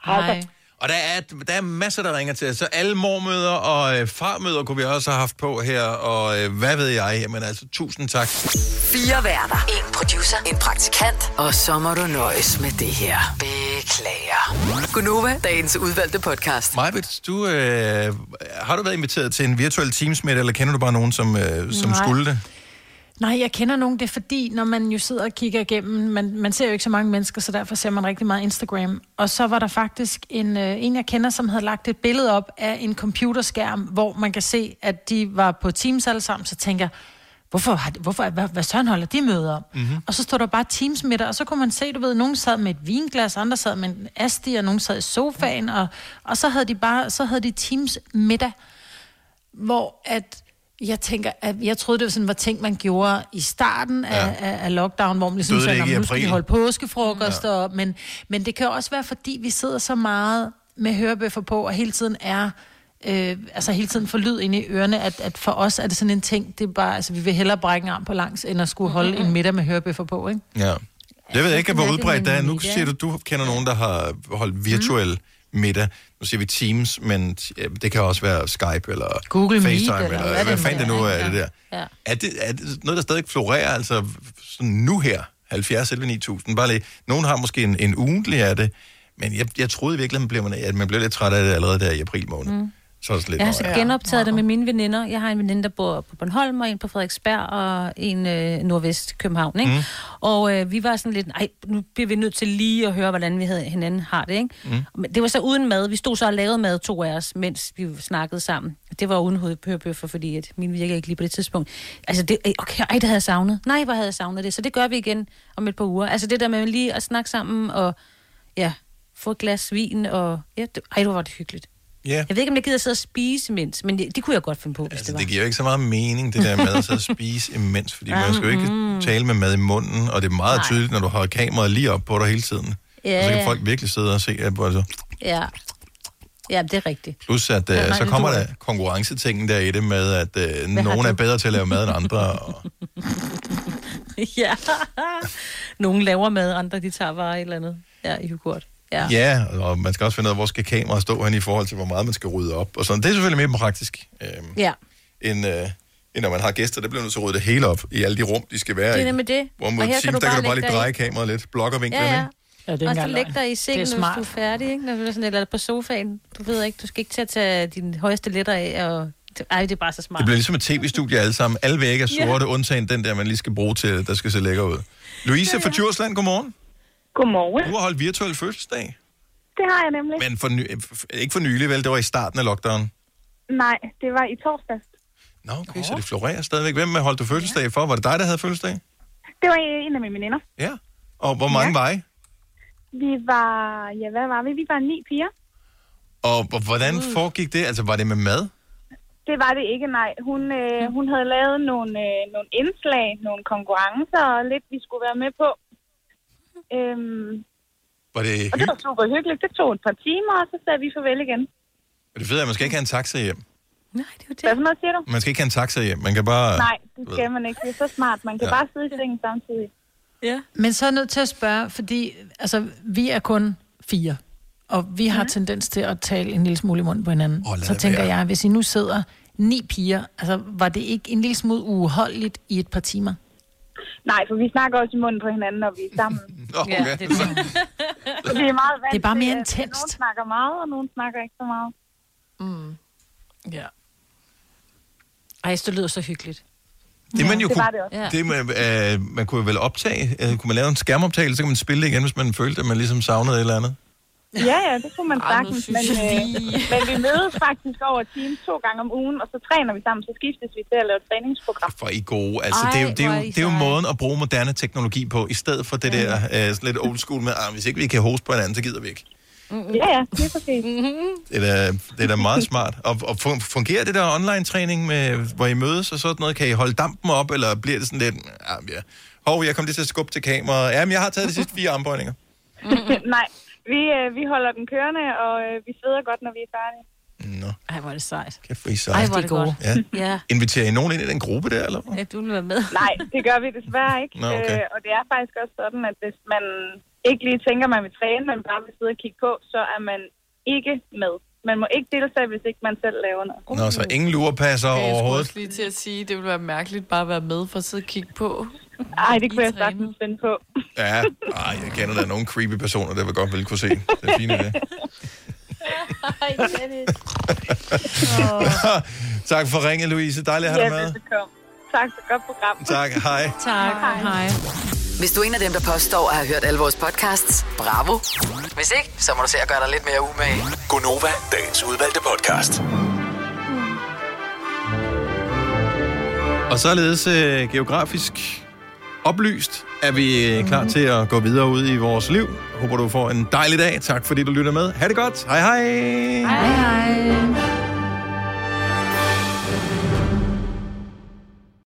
Hej. Og der er, der er masser, der ringer til os. Så alle mormøder og øh, farmøder kunne vi også have haft på her, og øh, hvad ved jeg. Jamen altså, tusind tak. Fire værter. En producer. En praktikant. Og så må du nøjes med det her. Beklager. Gunova, dagens udvalgte podcast. Majbet, du, øh, har du været inviteret til en virtuel teamsmiddag, eller kender du bare nogen, som, øh, som Nej. skulle det? Nej, jeg kender nogen, det er fordi, når man jo sidder og kigger igennem, man, man ser jo ikke så mange mennesker, så derfor ser man rigtig meget Instagram. Og så var der faktisk en, øh, en, jeg kender, som havde lagt et billede op af en computerskærm, hvor man kan se, at de var på Teams alle sammen, så tænker jeg, hvorfor, har de- hvorfor hvad, hvad søren holder de møder om? Mm-hmm. Og så stod der bare Teams med og så kunne man se, du ved, nogen sad med et vinglas, andre sad med en asti, og nogen sad i sofaen, og, og så havde de bare, så havde de Teams middag, hvor at jeg tænker, at jeg troede, det var sådan, var ting, man gjorde i starten af, Ja. af, af lockdown, hvor man ligesom sagde, "Nå, nu skal april?" de holde påskefrokost, ja. og, men, men det kan også være, fordi vi sidder så meget med hørebøffer på, og hele tiden er, øh, altså hele tiden får lyd ind i ørerne, at, at for os er det sådan en ting, det er bare, altså vi vil hellere brække en arm på langs, end at skulle holde en middag med hørebøffer på, ikke? Ja. Jeg ved ikke, hvor udbredt det er. Nu siger du, du kender nogen, der har holdt virtuel mm. middag. Nu siger vi Teams, men det kan også være Skype eller Google Meet, FaceTime, eller eller hvad hvad fanden det nu er, er, det der. Ja. Er det, er det noget, der stadig florerer, altså sådan nu her, 70 11 9000, bare lige. Nogen har måske en, en ugentlig af det, Men jeg, jeg troede virkelig, man blev, at man blev lidt træt af det allerede der i april måned. Mm. Så er det lidt, Jeg har "Nå, så ja." genoptaget det med mine veninder. Jeg har en veninde, der bor på Bornholm, og en på Frederiksberg, og en øh, nordvest København, ikke? Mm. Og øh, vi var sådan lidt, nej, nu bliver vi nødt til lige at høre, hvordan vi havde, hinanden har det, ikke? Mm. Men det var så uden mad. Vi stod så og lavede mad, to af os, mens vi snakkede sammen. Det var uden hovedbøffer, fordi at min virker ikke lige på det tidspunkt. Altså, det, okay, ej, det havde jeg savnet. Nej, hvor havde jeg savnet det. Så det gør vi igen om et par uger. Altså, det der med lige at snakke sammen, og ja, få et glas vin, og ja, det, ej, hvor var det hyggeligt. Ja. Jeg ved ikke, om jeg gider sidde og spise imens, men det, det kunne jeg godt finde på, hvis Altså, det var. det giver jo ikke så meget mening, det der med at sidde og spise imens, fordi man skal jo ikke Mhm. tale med mad i munden, og det er meget Nej. tydeligt, når du har kameraet lige op på dig hele tiden. Ja, og så kan folk virkelig sidde og se, at altså, Ja. ja, det er rigtigt. plus at nej, så kommer der konkurrencetingen der i det med, at har nogen er bedre til at lave mad end andre. Og, ja. Nogle laver mad, andre de tager bare et eller andet. Ja, i yoghurt. Ja. ja, og man skal også finde ud af, hvor skal kameraet stå hen i forhold til, hvor meget man skal rydde op. Og sådan. Det er selvfølgelig mere praktisk, øh, ja. end, øh, end når man har gæster. Der bliver nødt til at rydde det hele op i alle de rum, de skal være Det er i. nemlig det. Hvor Og mod her kan Teams, du der kan bare du bare lige dreje i. kameraet lidt, blokkervinklen, Ja, ja. ikke? Ja, det er og så læg dig i Det sengen, hvis du er færdig, ikke? Når du er sådan, eller på sofaen. Du ved ikke, du skal ikke til at tage dine højeste letter af, og... Ej, det er bare så smart. Det bliver ligesom et tv-studie alle sammen. Alle vægge er Ja. sorte, undtagen den der, man lige skal bruge til, der skal se lækker ud. Louise fra Djursland, godmorgen. Godmorgen. Du har holdt virtuel fødselsdag, Det har jeg nemlig. men for ny, ikke for nylig, vel? Det var i starten af lockdown. Nej, det var i torsdags. Nå, okay, så det florerer stadigvæk. Hvem holdt du fødselsdag for? Var det dig, der havde fødselsdag? Det var en af mine veninder. Ja. Og hvor mange Ja. var I? Vi var, ja, hvad var vi? Vi var ni piger. Og h- hvordan foregik det? Altså, var det med mad? Det var det ikke, nej. Hun, øh, hun havde lavet nogle, øh, nogle indslag, nogle konkurrencer og lidt, vi skulle være med på. Øhm, Var det og det var super hyggeligt. Det tog et par timer, og så sagde vi farvel igen. Er det fedt, at man skal ikke have en taxa hjem? Hvad for noget siger du? Man skal ikke have en taxa hjem. Man kan bare... Nej, det skal man ikke. Det er så smart. Man kan Ja. bare sidde i sengen samtidig. Ja. Men så er jeg nødt til at spørge, fordi altså, vi er kun fire, og vi har tendens til at tale en lille smule i munden på hinanden. Lad så det tænker være. jeg, hvis I nu sidder ni piger, altså var det ikke en lille smule uholdeligt i et par timer? Nej, for vi snakker også i munden på hinanden, når vi er sammen. okay. Ja, det er det. Så vi er meget vant Det er bare til, mere at intenst. Nogle snakker meget, og nogle snakker ikke så meget. Mm. Ja. Ej, det lyder så hyggeligt. Det man jo det kunne, var det også. det man, øh, man kunne vel optage, øh, kunne man lave en skærmoptagelse, så kan man spille det igen, hvis man følte, at man ligesom savnede et eller andet. Ja, ja, det kunne man nu sagtens, men, øh, men vi mødes faktisk over Teams to gange om ugen, og så træner vi sammen, så skiftes vi til at lave træningsprogram. For I gode. Altså, Ej, det, er jo, det, er jo, det er jo måden at bruge moderne teknologi på, i stedet for det der øh, sådan lidt old school med, ah, hvis ikke vi kan hoste på hinanden, så gider vi ikke. Ja, ja, det er præcis. Det er da, det er da meget smart. Og, og fun- fungerer det der online-træning, med, hvor I mødes og sådan noget? Kan I holde dampen op, eller bliver det sådan lidt... Ah, ja. Hov, jeg kom lige til at skubbe til kameraet. Jamen, jeg har taget de sidste fire armbøjninger. Nej, vi, øh, vi holder den kørende, og øh, vi sveder godt, når vi er færdige. Nå, Ej, hvor er det sejt. kæft, hvor I Ej, seje. hvor er det godt. Ja. ja. Inviterer I nogen ind i den gruppe der, eller hvad? Ja, du vil være med. Nej, det gør vi desværre ikke. Nå, okay. øh, og det er faktisk også sådan, at hvis man ikke lige tænker, man vil træne, men bare vil sidde og kigge på, så er man ikke med. Man må ikke deltage, hvis ikke man selv laver noget. Nå, så ingen lurepasser Jeg skulle overhovedet. også lige til at sige, at det ville være mærkeligt bare at være med for at sidde og kigge på. Ej, det kunne jeg sagtens finde på. Ja, ej, jeg kender der nogle creepy personer, der vil godt vil kunne se. Det er fint i det. Ej, Dennis. tak for ringet, Louise. Dejligt at have dig Ja, med. velbekomme. Tak for godt program. Tak, hej. Tak, hej. Hvis du er en af dem, der påstår at have hørt alle vores podcasts, bravo. Hvis ikke, så må du se at gøre dig lidt mere umage. Gonova, dagens udvalgte podcast. Og således øh, geografisk oplyst er vi øh, klar til at gå videre ud i vores liv. Håber du får en dejlig dag. Tak fordi du lytter med. Ha' det godt. Hej hej. Hej, hej.